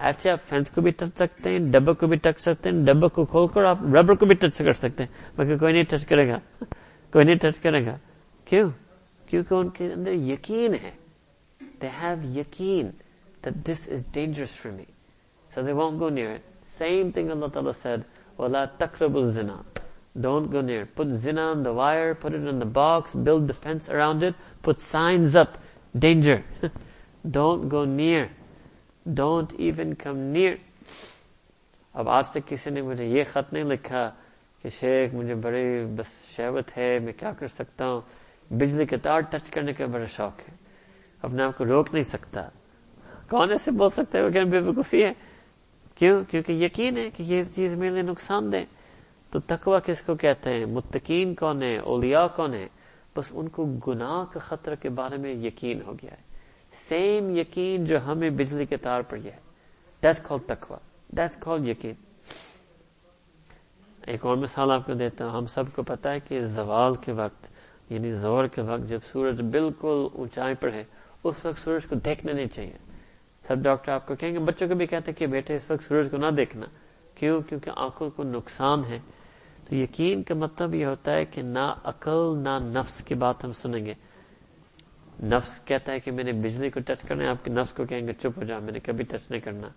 ایسے آپ فینس کو بھی ٹچ سکتے ہیں ڈبا کو بھی ٹچ سکتے ہیں ڈبا کو کھول کر آپ ربر کو بھی ٹچ کر سکتے ہیں مگر کوئی نہیں ٹچ کرے گا کوئی نہیں ٹچ کرے گا کیوں کیونکہ ان کے اندر یقین ہے دے ہیو یقین this is dangerous for me so they want go near same thing اللہ تعالیٰ سیڈ ولا تقرب الزنا Don't go near. Put zina on the wire, put it in the box, build the fence around it, put signs up. Danger. Don't go near. Don't even come near. اب آج تک کسی نے مجھے یہ خط نہیں لکھا کہ شیخ مجھے بڑی بس شہوت ہے، میں کیا کر سکتا ہوں؟ بجلی کے تار ٹچ کرنے کا بڑا شوق ہے۔ اپنے آپ کو روک نہیں سکتا۔ کون ایسے بول سکتا ہے وہ کہ بے وقوفی ہے کیوں؟ کیونکہ یقین ہے کہ یہ چیز میرے لیے نقصان دے تو تقوی کس کو کہتے ہیں؟ متقین کون ہے اولیاء کون ہے بس ان کو گناہ کا خطرہ کے بارے میں یقین ہو گیا ہے۔ سیم یقین جو ہمیں بجلی کے تار پر یہ ہے۔ کال تقوی دیٹس کال یقین ایک اور مثال آپ کو دیتا ہوں۔ ہم سب کو پتا ہے کہ زوال کے وقت یعنی زور کے وقت جب سورج بالکل اونچائی پر ہے، اس وقت سورج کو دیکھنا نہیں چاہیے۔ سب ڈاکٹر آپ کو کہیں گے، بچوں کو بھی کہتے ہیں کہ بیٹے، اس وقت سورج کو نہ دیکھنا۔ کیوں؟ کیونکہ آنکھوں کو نقصان ہے۔ تو یقین کا مطلب یہ ہوتا ہے کہ نہ عقل، نہ نفس کی بات ہم سنیں گے۔ نفس کہتا ہے کہ میں نے بجلی کو ٹچ کرنا ہے، آپ کے نفس کو کہیں گے چپ ہو جاؤ میں نے کبھی ٹچ نہیں کرنا۔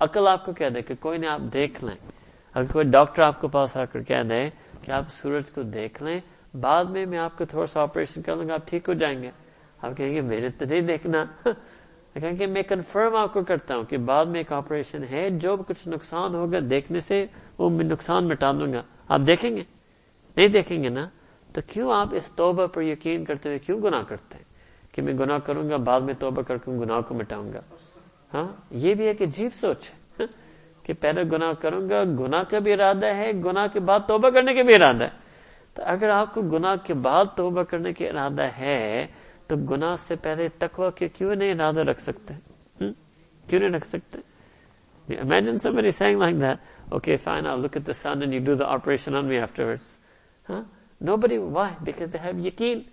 عقل آپ کو کہہ دے کہ کوئی نہیں، آپ دیکھ لیں۔ اگر کوئی ڈاکٹر آپ کو پاس آ کر کہہ دے کہ آپ سورج کو دیکھ لیں، بعد میں میں آپ کو تھوڑا سا آپریشن کر لوں گا، آپ ٹھیک ہو جائیں گے۔ آپ کہیں گے، میں نے تو نہیں دیکھنا۔ کہیں گے میں کنفرم آپ کو کرتا ہوں کہ بعد میں ایک آپریشن ہے، جو کچھ نقصان ہوگا دیکھنے سے، وہ میں نقصان مٹا دوں گا۔ آپ دیکھیں گے؟ نہیں دیکھیں گے نا؟ تو کیوں آپ اس توبہ پر یقین کرتے ہوئے کیوں گناہ کرتے ہیں؟ کہ میں گناہ کروں گا بعد میں توبہ کر کے گناہ کو مٹاؤں گا ہاں یہ بھی ایک عجیب سوچ ہے ہاں، کہ پہلے گناہ کروں گا گناہ کا بھی ارادہ ہے گناہ کے بعد توبہ کرنے کا بھی ارادہ ہے تو اگر آپ کو گناہ کے بعد توبہ کرنے کا ارادہ ہے تو گناہ سے پہلے تقوی کے کیوں نہیں ارادہ رکھ سکتے کیوں نہیں رکھ سکتے Imagine somebody saying like that, okay, fine, I'll look at the sun and you do the operation on me afterwards. Huh? Nobody, why? Because they have yaqeen.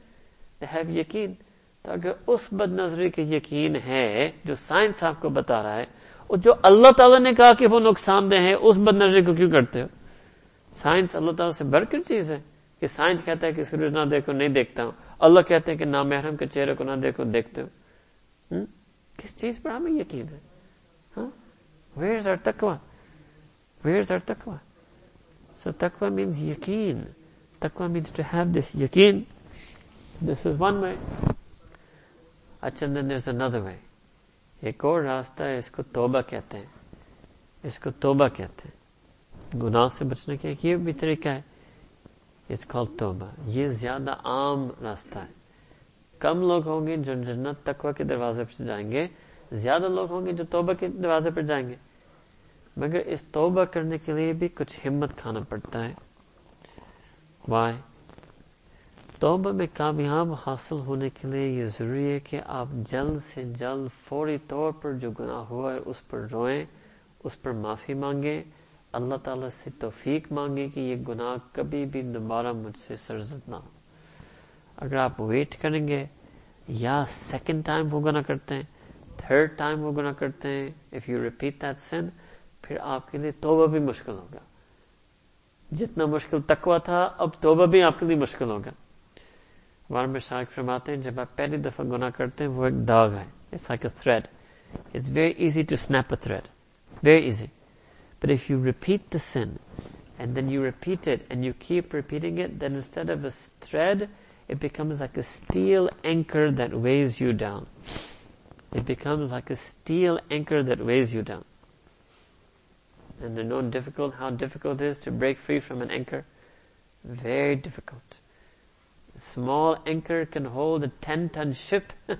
They have yaqeen. تو اگر اس بد نظری کے یقین ہے جو سائنس آپ کو بتا رہا ہے اور جو اللہ تعالیٰ نے کہا کہ وہ نقصان دہ ہے اس بد نظری کو کیوں کرتے ہو سائنس اللہ تعالیٰ سے بڑھ کر چیز ہے کہ سائنس کہتا ہے کہ سورج نہ دیکھو، نہیں دیکھتا ہوں اللہ کہتے ہیں کہ نہ محرم کے چہرے کو نہ دیکھو، دیکھتے ہو کس چیز پر ہمیں یقین ہے ہاں Where's our taqwa? Where's our taqwa? So taqwa means yaqeen. Taqwa means to have this yaqeen. This is one. اچھا then there's another way. ایک اور راستہ ہے، اس کو توبہ کہتے ہیں۔ اس کو توبہ کہتے ہیں۔ گناہ سے بچنے کا ایک یہ بھی طریقہ ہے۔ اس کال توبہ۔ یہ زیادہ عام راستہ ہے۔ کم لوگ ہوں گے جو جنت، تقوی کے دروازے پر جائیں گے۔ زیادہ لوگ ہوں گے جو توبہ کے دروازے پر جائیں گے۔ مگر اس توبہ کرنے کے لیے بھی کچھ ہمت کھانا پڑتا ہے۔ وائے توبہ میں کامیاب حاصل ہونے کے لیے یہ ضروری ہے کہ آپ جلد سے جلد فوری طور پر جو گناہ ہوا ہے، اس پر روئیں، اس پر معافی مانگیں۔ اللہ تعالی سے توفیق مانگے کہ یہ گناہ کبھی بھی دوبارہ مجھ سے سرزد نہ ہو۔ اگر آپ ویٹ کریں گے یا سیکنڈ ٹائم وہ گناہ کرتے ہیں تھرڈ ٹائم وہ گناہ کرتے ہیں if you repeat that sin پھر آپ کے لیے توبہ بھی مشکل ہوگا۔ جتنا مشکل تکوا تھا، اب توبہ بھی آپ کے لیے مشکل ہوگا۔ وار میں شاخ فرماتے ہیں جب آپ پہلی دفعہ گناہ کرتے ہیں وہ ایک داغ ہے it's like a thread it's very easy to snap a thread very easy but if you repeat the sin and then you repeat it and you keep repeating it then instead of a thread it becomes like a steel anchor that weighs you down. It becomes like a steel anchor that weighs you down. And you know difficult, how difficult it is to break free from an anchor? Very difficult. Small anchor can hold a 10 ton ship.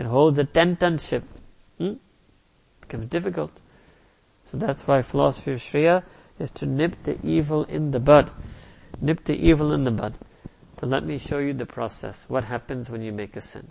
it holds a 10 ton ship. Hmm? becomes difficult. So that's why philosophy of shriya is to nip the evil in the bud. Nip the evil in the bud. So let me show you the process. What happens when you make a sin?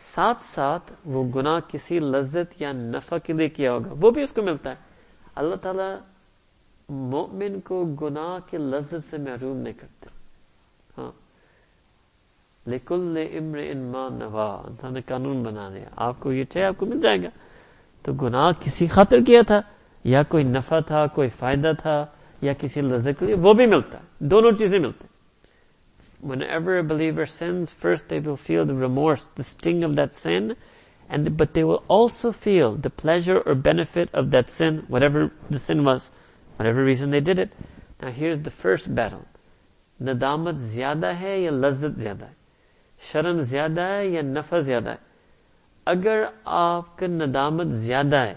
ساتھ ساتھ وہ گناہ کسی لذت یا نفع کے لیے کیا ہوگا؟ وہ بھی اس کو ملتا ہے۔ اللہ تعالی مومن کو گناہ کے لذت سے محروم نہیں کرتے۔ ہاں۔ لیکن امر انمان نوا انسان نے قانون بنا دیا آپ کو یہ چاہے آپ کو مل جائے گا۔ تو گناہ کسی خاطر کیا تھا؟ یا کوئی نفع تھا، کوئی فائدہ تھا، یا کسی لذت کے لیے وہ بھی ملتا ہے۔ دونوں چیزیں ملتے Whenever a believer sins, first they will feel the remorse, the sting of that sin, and but they will also feel the pleasure or benefit of that sin, whatever the sin was, whatever reason they did it. Now here's the first battle. Nadamat zyada hai ya lazat zyada hai? Sharam zyada hai ya nafa zyada hai? aapka nadamat zyada hai,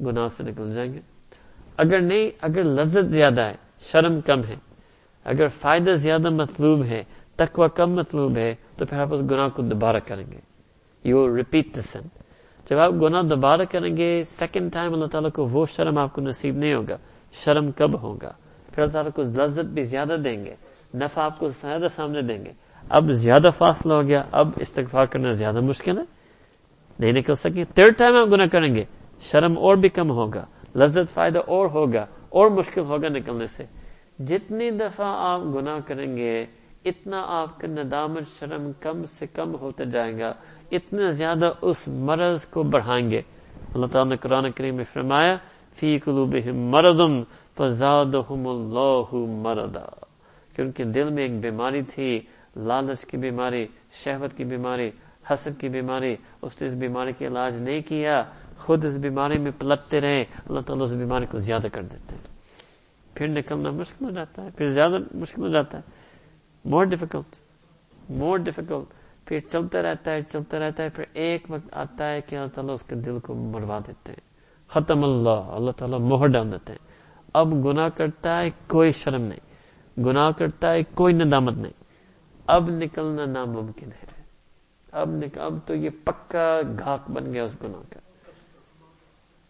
گناہ سے نکل جائیں گے۔ اگر نہیں، اگر لذت زیادہ ہے، شرم کم ہے، اگر فائدہ زیادہ مطلوب ہے، تقوی کم مطلوب ہے، تو پھر آپ اس گناہ کو دوبارہ کریں گے۔ یو ریپیٹ دا سن جب آپ گناہ دوبارہ کریں گے سیکنڈ ٹائم اللہ تعالیٰ کو وہ شرم آپ کو نصیب نہیں ہوگا۔ شرم کب ہوگا؟ پھر اللہ تعالیٰ کو لذت بھی زیادہ دیں گے، نفع آپ کو زیادہ سامنے دیں گے۔ اب زیادہ فاصلہ ہو گیا، اب استغفار کرنا زیادہ مشکل ہے۔ نہیں نکل سکے۔ تھرڈ ٹائم آپ گناہ کریں گے شرم اور بھی کم ہوگا، لذت فائدہ اور ہوگا، اور مشکل ہوگا نکلنے سے۔ جتنی دفعہ آپ گناہ کریں گے، اتنا آپ کا ندامت شرم کم سے کم ہوتا جائے گا، اتنا زیادہ اس مرض کو بڑھائیں گے۔ اللہ تعالیٰ نے قرآن کریم میں فرمایا، فی مردم فزادہم اللہ مردا کیونکہ دل میں ایک بیماری تھی، لالچ کی بیماری، شہوت کی بیماری، حسد کی بیماری، اس نے اس بیماری کا علاج نہیں کیا۔ خود اس بیماری میں پلٹتے رہے اللہ تعالیٰ اس بیماری کو زیادہ کر دیتے ہیں۔ پھر نکلنا مشکل ہو جاتا ہے، پھر زیادہ مشکل ہو جاتا ہے۔ مور ڈیفیکلٹ مور ڈیفیکلٹ پھر چلتا رہتا ہے، چلتا رہتا ہے، پھر ایک وقت آتا ہے کہ اللہ تعالیٰ اس کے دل کو مروا دیتے ہیں۔ ختم اللہ اللہ تعالیٰ مہر ڈال دیتے ہیں۔ اب گناہ کرتا ہے کوئی شرم نہیں، گناہ کرتا ہے کوئی ندامت نہیں۔ اب نکلنا ناممکن ہے۔ اب نکل اب تو یہ پکا گھاک بن گیا اس گناہ کا۔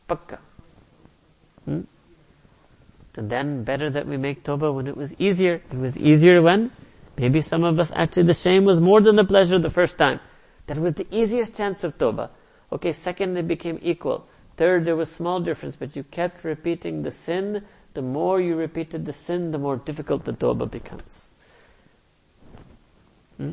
Pakka. Hmm? So then better that we make Toba when it was easier. It was easier when maybe some of us actually the shame was more than the pleasure the first time. That was the easiest chance of Toba. Okay, second it became equal. Third, there was small difference, but you kept repeating the sin. The more you repeated the sin, the more difficult the Toba becomes. Hmm?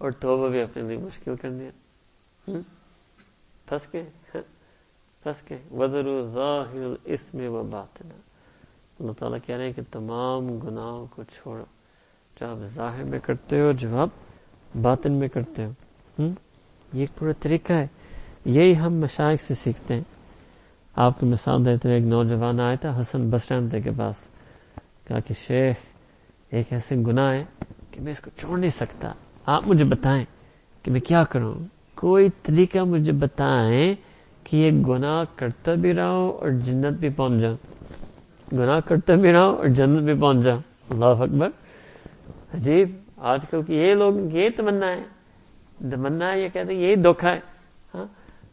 اور توبہ بھی اپنے لیے مشکل کر دیا۔ پھنس کے پھنس کے وزر ظاہر اس میں وہ بات اللہ تعالیٰ کہہ رہے ہیں کہ تمام گناہوں کو چھوڑو۔ جو آپ ظاہر میں کرتے ہو جو آپ باطن میں کرتے ہو۔ یہ ایک پورا طریقہ ہے۔ یہی ہم مشائق سے سیکھتے ہیں۔ آپ کو مثال دیتے ہوئے ایک نوجوان آیا تھا حسن بسرمتے کے پاس۔ کہا کہ شیخ، ایک ایسے گناہ ہے کہ میں اس کو چھوڑ نہیں سکتا۔ آپ مجھے بتائیں کہ میں کیا کروں؟ کوئی طریقہ مجھے بتائیں کہ یہ گناہ کرتا بھی رہا ہوں اور جنت بھی پہنچ جاؤں گناہ کرتا بھی رہا ہوں اور جنت بھی پہنچ جاؤں اللہ اکبر۔ عجیب۔ آج کل کی یہ لوگ یہ تمنا ہے۔ تمنا ہے، یہ کہتے ہیں یہی دھوکھا ہے۔ ہاں؟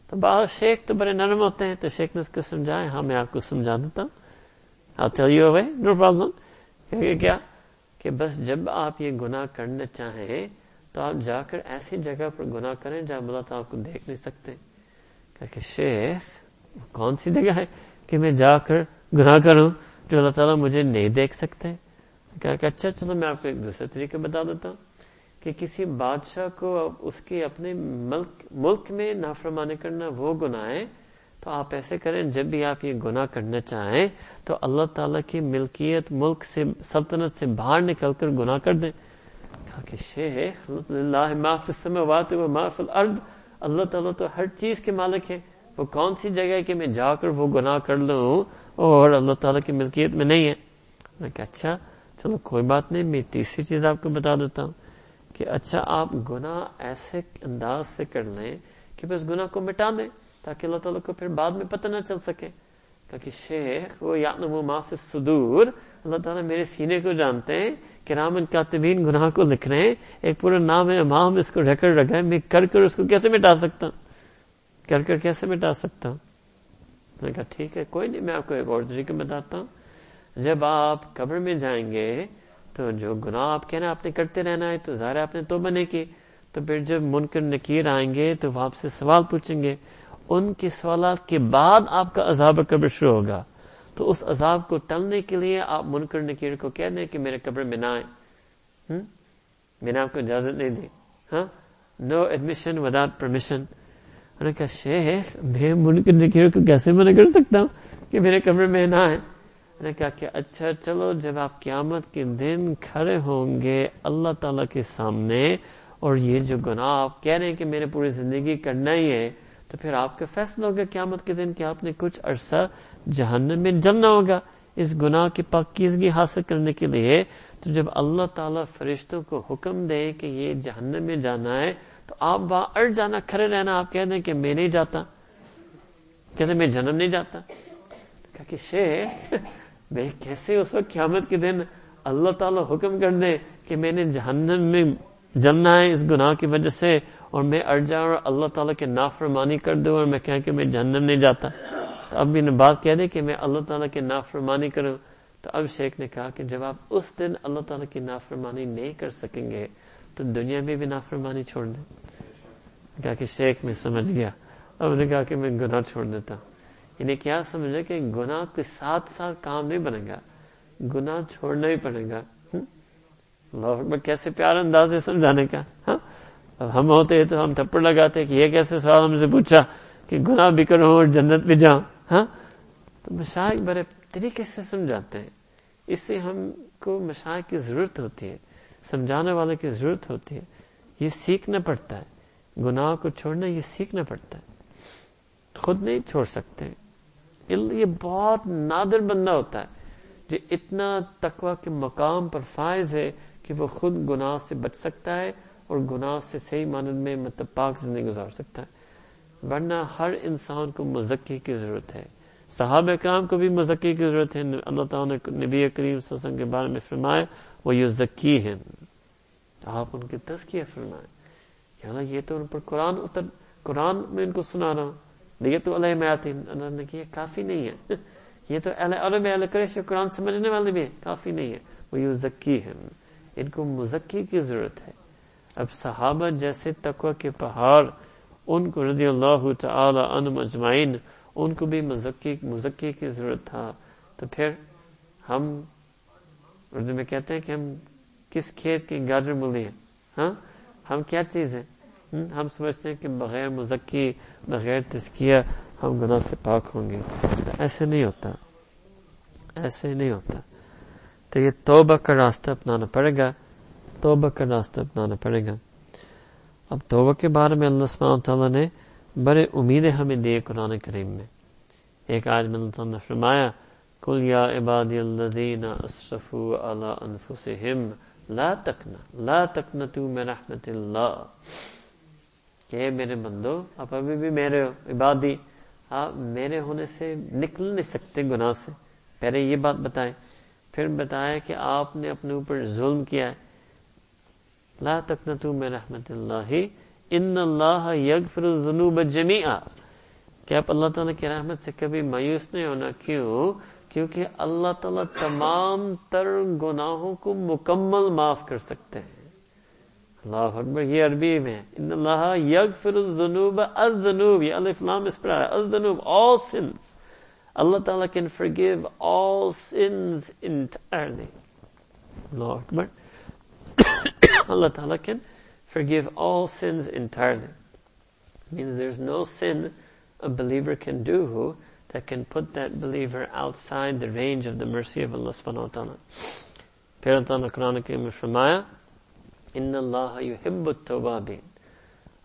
تو بعض شیخ تو بڑے نرم ہوتے ہیں۔ تو شیخ نے اس کو سمجھایا ہاں میں آپ کو سمجھا دیتا ہوں۔ آپ نو پرابلم کیا؟ کہ بس جب آپ یہ گناہ کرنا چاہیں تو آپ جا کر ایسی جگہ پر گناہ کریں جہاں اللہ تعالیٰ آپ کو دیکھ نہیں سکتے۔ کہ شیخ کون سی جگہ ہے کہ میں جا کر گناہ کروں جو اللہ تعالیٰ مجھے نہیں دیکھ سکتے؟ کہ اچھا چلو میں آپ کو ایک دوسرے طریقے بتا دیتا ہوں کہ کسی بادشاہ کو اس کے اپنے ملک ملک میں نافرمانی کرنا وہ گناہ ہے، تو آپ ایسے کریں جب بھی آپ یہ گناہ کرنا چاہیں تو اللہ تعالیٰ کی ملکیت، ملک سے، سلطنت سے باہر نکل کر گناہ کر دیں۔ کہ شیخ اللہ معاف السماوات و معاف الارض، اللہ تعالیٰ تو ہر چیز کے مالک ہے۔ وہ کون سی جگہ ہے کہ میں جا کر وہ گناہ کر لوں اور اللہ تعالیٰ کی ملکیت میں نہیں ہے؟ میں کہ اچھا چلو کوئی بات نہیں، میں تیسری چیز آپ کو بتا دیتا ہوں کہ اچھا آپ گناہ ایسے انداز سے کر لیں کہ بس گناہ کو مٹا دیں تاکہ اللہ تعالیٰ کو پھر بعد میں پتہ نہ چل سکے۔ کہ شیخ، وہ یعلم ما فی اللہ تعالیٰ میرے سینے کو جانتے ہیں کہ رامن کاتبین گناہ کو لکھ رہے ہیں، ایک پورا نام ہے، امام اس کو ریکارڈ رکھا ہے میں کر کر اس کو کیسے مٹا سکتا؟ ہوں کر کر کیسے مٹا سکتا؟ ہوں میں نے کہا ٹھیک ہے، کوئی نہیں، میں آپ کو ایک اور طریقے بتاتا ہوں۔ جب آپ قبر میں جائیں گے تو جو گناہ آپ کہنا آپ نے کرتے رہنا ہے، تو ظاہر آپ نے تو بنے کی۔ تو پھر جب منکر نکیر آئیں گے تو وہ آپ سے سوال پوچھیں گے، ان کے سوالات کے بعد آپ کا عذاب قبر شروع ہوگا۔ تو اس عذاب کو ٹلنے کے لیے آپ منکر نکیر کو کہہ دیں کہ میرے قبر میں نہ آئے میں نے آپ کو اجازت نہیں دی ہاں؟ نو ایڈمیشن وداؤٹ پرمیشن نے کہا، شیخ، میں منکر نکیر کو کیسے منع کر سکتا ہوں کہ میرے قبر میں نہ آئے نے کہا کہ اچھا چلو، جب آپ قیامت کے دن کھڑے ہوں گے اللہ تعالی کے سامنے اور یہ جو گناہ آپ کہہ رہے ہیں کہ میرے پوری زندگی کرنا ہی ہے تو پھر آپ کا فیصلہ ہوگا قیامت کے دن کہ آپ نے کچھ عرصہ جہنم میں جلنا ہوگا۔ اس گناہ کی پاکیزگی حاصل کرنے کے لیے تو جب اللہ تعالیٰ فرشتوں کو حکم دے کہ یہ جہنم میں جانا ہے تو آپ وہاں اڑ جانا، کھڑے رہنا۔ آپ کہہ دیں کہ میں نہیں جاتا۔ کہتے میں جنم نہیں جاتا۔ کہ شیخ، میں کیسے اس وقت قیامت کے دن اللہ تعالیٰ حکم کر دے کہ میں نے جہنم میں جلنا ہے اس گناہ کی وجہ سے؟ اور میں اڑ جاؤں اور اللہ تعالیٰ کے نافرمانی کر دوں اور میں کہیں کہ میں جہنم نہیں جاتا۔ تو اب بھی نے بات کہہ دے کہ میں اللہ تعالیٰ کی نافرمانی کروں۔ تو اب شیخ نے کہا کہ جب آپ اس دن اللہ تعالیٰ کی نافرمانی نہیں کر سکیں گے، تو دنیا میں بھی نافرمانی چھوڑ دیں۔ کہا کہ شیخ میں سمجھ گیا۔ اب نے کہا کہ میں گناہ چھوڑ دیتا۔ ہوں انہیں کیا سمجھا کہ گناہ کے ساتھ ساتھ کام نہیں بنے گا؟ گناہ چھوڑنا ہی پڑے گا۔ اللہ کیسے پیار انداز ہے سمجھانے کا؟ ہاں؟ اب ہم ہوتے تو ہم تھپڑ لگاتے کہ یہ کیسے سوال ہم سے پوچھا کہ گناہ بھی کروں اور جنت بھی جاؤں ہاں؟ تو مشاہد بڑے طریقے سے سمجھاتے ہیں۔ اس سے ہم کو مشاہد کی ضرورت ہوتی ہے، سمجھانے والے کی ضرورت ہوتی ہے۔ یہ سیکھنا پڑتا ہے۔ گناہ کو چھوڑنا یہ سیکھنا پڑتا ہے۔ خود نہیں چھوڑ سکتے۔ یہ بہت نادر بندہ ہوتا ہے جو اتنا تقوی کے مقام پر فائز ہے کہ وہ خود گناہ سے بچ سکتا ہے۔ اور گناہ سے صحیح مانند میں مطلب پاک زندگی گزار سکتا ہے۔ ورنہ ہر انسان کو مزکی کی ضرورت ہے۔ صحابہ کرام کو بھی مزکی کی ضرورت ہے۔ اللہ تعالیٰ نے نبی کریم صلی اللہ علیہ وسلم کے بارے میں فرمایا، وہ یہ ذکی ہیں آپ ان کی تذکیہ فرمائے کہ یہ تو ان پر قرآن اتر، قرآن میں ان کو سنا رہا ہوں۔ یہ تو علیہ میں اللہ نے کہ کافی نہیں ہے۔ یہ تو اہل عرب اہل کریش قرآن سمجھنے والے بھی کافی نہیں ہے۔ وہ یہ ذکی ہیں ان کو مزکی کی ضرورت ہے۔ اب صحابہ جیسے تقوی کے پہاڑ، ان کو رضی اللہ تعالی عنہ مجمعین ان کو بھی مزکی مزکی کی ضرورت تھا۔ تو پھر ہم اردو میں کہتے ہیں کہ ہم کس کھیت کی گاجر ملی ہیں؟ ہاں؟ ہم کیا چیز ہیں؟ ہم سمجھتے ہیں کہ بغیر مزکی، بغیر تسکیہ ہم گناہ سے پاک ہوں گے۔ ایسے نہیں ہوتا۔ ایسے نہیں ہوتا۔ تو یہ توبہ کا راستہ اپنانا پڑے گا۔ توبہ کا راستہ اپنانا پڑے گا۔ اب توبہ کے بارے میں اللہ سبحانہ تعالیٰ نے بڑے امیدیں ہمیں دیے قرآن کریم میں۔ ایک آج میں اللہ نے فرمایا کل یا عبادی الذین اسرفوا علی انفسہم لا تکنا لا تکنتو من رحمت اللہ۔ کہ میرے بندو، آپ ابھی بھی میرے عبادی، آپ میرے ہونے سے نکل نہیں سکتے گناہ سے۔ پہلے یہ بات بتائیں۔ پھر بتایا کہ آپ نے اپنے اوپر ظلم کیا ہے۔ لا تقنطوا من رحمت اللہ. ان اللہ یغفر الذنوب جميعا کہ آپ اللہ تعالیٰ کی رحمت سے کبھی مایوس نہیں ہونا. کیوں؟ کیونکہ اللہ تعالیٰ تمام تر گناہوں کو مکمل معاف کر سکتے ہیں. اللہ اکبر، یہ عربی میں ان اللہ یغفر الذنوب الذنوب. یہ الف لام اس پر ہے الذنوب، all sins. Allah Ta'ala can forgive all sins entirely. Allah Akbar. Allah Ta'ala can forgive all sins entirely. It means there's no sin a believer can do who that can put that believer outside the range of the mercy of Allah subhanahu wa ta'ala. Piratana Quranic Imam Inna Allah yuhibbu tawabin.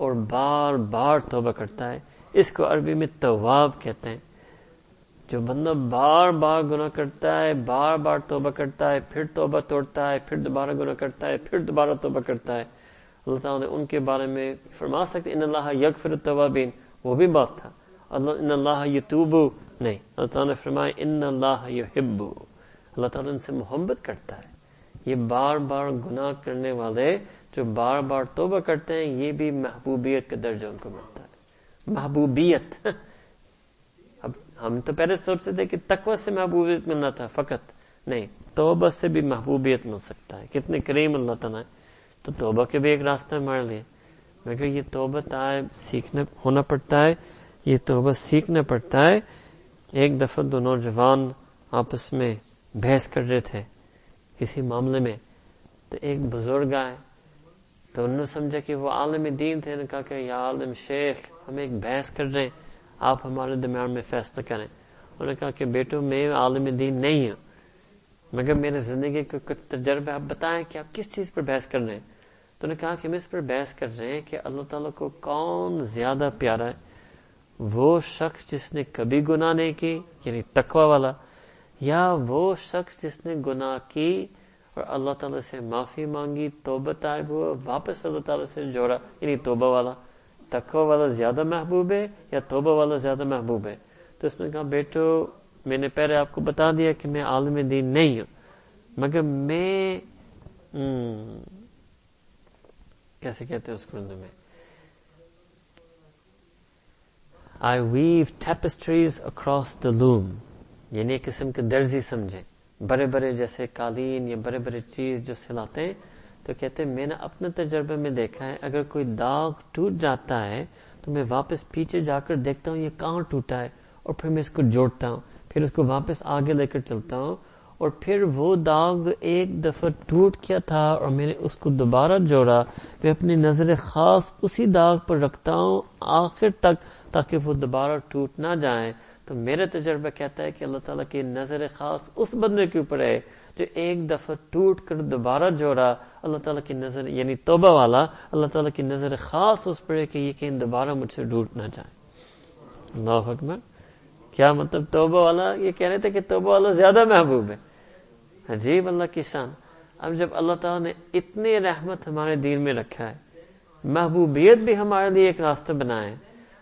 بار اور بار بار توبہ کرتا ہے۔ اس کو عربی میں تواب کہتے ہیں۔ جو بندہ بار بار گناہ کرتا ہے، بار بار توبہ کرتا ہے، پھر توبہ توڑتا ہے، پھر دوبارہ گناہ کرتا ہے، پھر دوبارہ توبہ کرتا ہے۔ اللہ تعالیٰ نے ان کے بارے میں فرما سکتے ان اللہ یک فر وہ بھی بات تھا۔ اللہ، ان اللہ یتوبو نہیں، اللہ تعالیٰ نے فرمایا، ان اللہ یحبو اللہ تعالیٰ ان سے محبت کرتا ہے۔ یہ بار بار گناہ کرنے والے جو بار بار توبہ کرتے ہیں، یہ بھی محبوبیت کا درجہ ان کو ملتا ہے۔ محبوبیت۔ اب ہم تو پہلے سوچتے تھے کہ تقوی سے محبوبیت ملنا تھا، فقط نہیں، توبہ سے بھی محبوبیت مل سکتا ہے۔ کتنے کریم اللہ تعالیٰ تو توبہ کے بھی ایک راستہ مار لیا۔ مگر یہ توبہ تائب سیکھنا ہونا پڑتا ہے۔ یہ توبہ سیکھنا پڑتا ہے۔ ایک دفعہ دو نوجوان آپس میں بحث کر رہے تھے کسی معاملے میں۔ تو ایک بزرگ آئے۔ تو انہوں نے سمجھا کہ وہ عالم دین تھے کہا کہ یا عالم شیخ، ہم ایک بحث کر رہے ہیں، آپ ہمارے درمیان میں فیصلہ کریں انہوں نے کہا کہ بیٹو، میں عالم دین نہیں ہوں، مگر میرے زندگی کے کچھ تجربے آپ بتائیں کہ آپ کس چیز پر بحث کر رہے ہیں۔ تو نے کہا کہ ہم اس پر بحث کر رہے ہیں کہ اللہ تعالیٰ کو کون زیادہ پیارا ہے۔ وہ شخص جس نے کبھی گناہ نہیں کی یعنی تقوی والا، یا وہ شخص جس نے گناہ کی اور اللہ تعالیٰ سے معافی مانگی، توبہ طائب ہوا، واپس اللہ تعالیٰ سے جوڑا یعنی توبہ والا، تقوی والا زیادہ محبوب ہے یا توبہ والا زیادہ محبوب ہے؟ تو اس نے کہا، بیٹو، میں نے پہلے آپ کو بتا دیا کہ میں عالم دین نہیں ہوں، مگر میں کیسے کہتے ہیں اس کو اردو میں؟ I weave tapestries across the loom یعنی ایک قسم کے درزی سمجھے بڑے بڑے جیسے قالین یا بڑے بڑے چیز جو سلاتے ہیں، تو کہتے ہیں، میں نے اپنے تجربے میں دیکھا ہے، اگر کوئی داغ ٹوٹ جاتا ہے تو میں واپس پیچھے جا کر دیکھتا ہوں یہ کہاں ٹوٹا ہے، اور پھر میں اس کو جوڑتا ہوں، پھر اس کو واپس آگے لے کر چلتا ہوں، اور پھر وہ داغ ایک دفعہ ٹوٹ کیا تھا اور میں نے اس کو دوبارہ جوڑا، میں اپنی نظر خاص اسی داغ پر رکھتا ہوں آخر تک، تاکہ وہ دوبارہ ٹوٹ نہ جائیں تو میرا تجربہ کہتا ہے کہ اللہ تعالیٰ کی نظر خاص اس بندے کے اوپر ہے جو ایک دفعہ ٹوٹ کر دوبارہ جوڑا، اللہ تعالیٰ کی نظر یعنی توبہ والا، اللہ تعالیٰ کی نظر خاص اس پر ہے کہ یہ کہیں دوبارہ مجھ سے ٹوٹ نہ جائے۔ اللہ اکبر۔ کیا مطلب توبہ والا؟ یہ کہہ رہے تھے کہ توبہ والا زیادہ محبوب ہے۔ عجیب اللہ کی شان۔ اب جب اللہ تعالیٰ نے اتنی رحمت ہمارے دین میں رکھا ہے، محبوبیت بھی ہمارے لیے ایک راستہ بنائے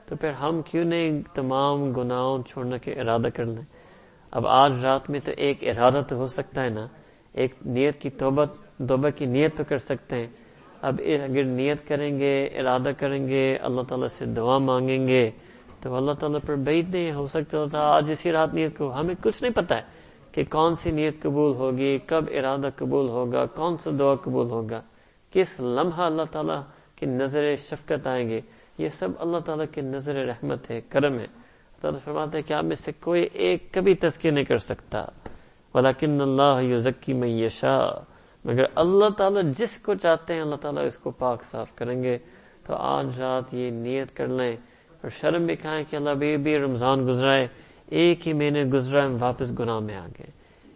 تو پھر ہم کیوں نہیں تمام گناہوں چھوڑنے کے ارادہ کر لیں؟ اب آج رات میں تو ایک ارادہ تو ہو سکتا ہے نا؟ ایک نیت کی توبہ توبہ کی نیت تو کر سکتے ہیں۔ اب اگر نیت کریں گے، ارادہ کریں گے، اللہ تعالیٰ سے دعا مانگیں گے، تو اللہ تعالیٰ پر بیت نہیں ہو سکتا تھا، آج اسی رات نیت کو ہمیں کچھ نہیں پتا ہے کہ کون سی نیت قبول ہوگی، کب ارادہ قبول ہوگا، کون سا دعا قبول ہوگا۔ کس لمحہ اللہ تعالیٰ کی نظر شفقت آئیں گے؟ یہ سب اللہ تعالیٰ کی نظر رحمت ہے، کرم ہے۔ تعالیٰ فرماتے ہیں کہ آپ میں سے کوئی ایک کبھی تذکر نہیں کر سکتا۔ ولیکن اللہ یزکی میں یشا مگر اللہ تعالیٰ جس کو چاہتے ہیں، اللہ تعالیٰ اس کو پاک صاف کریں گے۔ تو آج رات یہ نیت کر لیں اور شرم بھی کھائیں کہ اللہ بھی بھی رمضان گزرائے۔ ایک ہی مہینے گزرا، ہم واپس گناہ میں آ گئے۔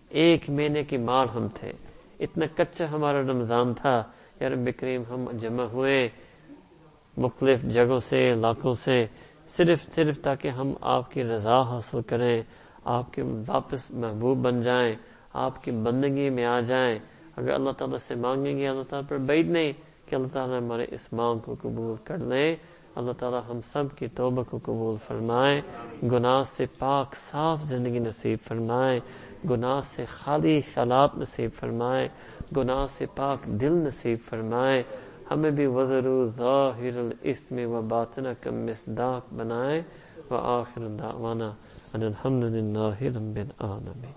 ایک مہینے کی مار ہم تھے۔ اتنا کچا ہمارا رمضان تھا۔ یار بکریم ہم جمع ہوئے۔ مختلف جگہوں سے، علاقوں سے، صرف صرف تاکہ ہم آپ کی رضا حاصل کریں، آپ کے واپس محبوب بن جائیں، آپ کی بندگی میں آ جائیں۔ اگر اللہ تعالیٰ سے مانگیں گے، اللہ تعالیٰ پر بعید نہیں کہ اللہ تعالیٰ ہمارے اس مانگ کو قبول کر لیں۔ اللہ تعالیٰ ہم سب کی توبہ کو قبول فرمائے۔ گناہ سے پاک، صاف زندگی نصیب فرمائے۔ گناہ سے خالی خیالات نصیب فرمائے۔ گناہ سے پاک دل نصیب فرمائے۔ ہمیں بھی وزر ظاہر الاسم و باطنہ کا مصداق بنائے، و آخر دعوانا ان الحمد للہ رب العالمین۔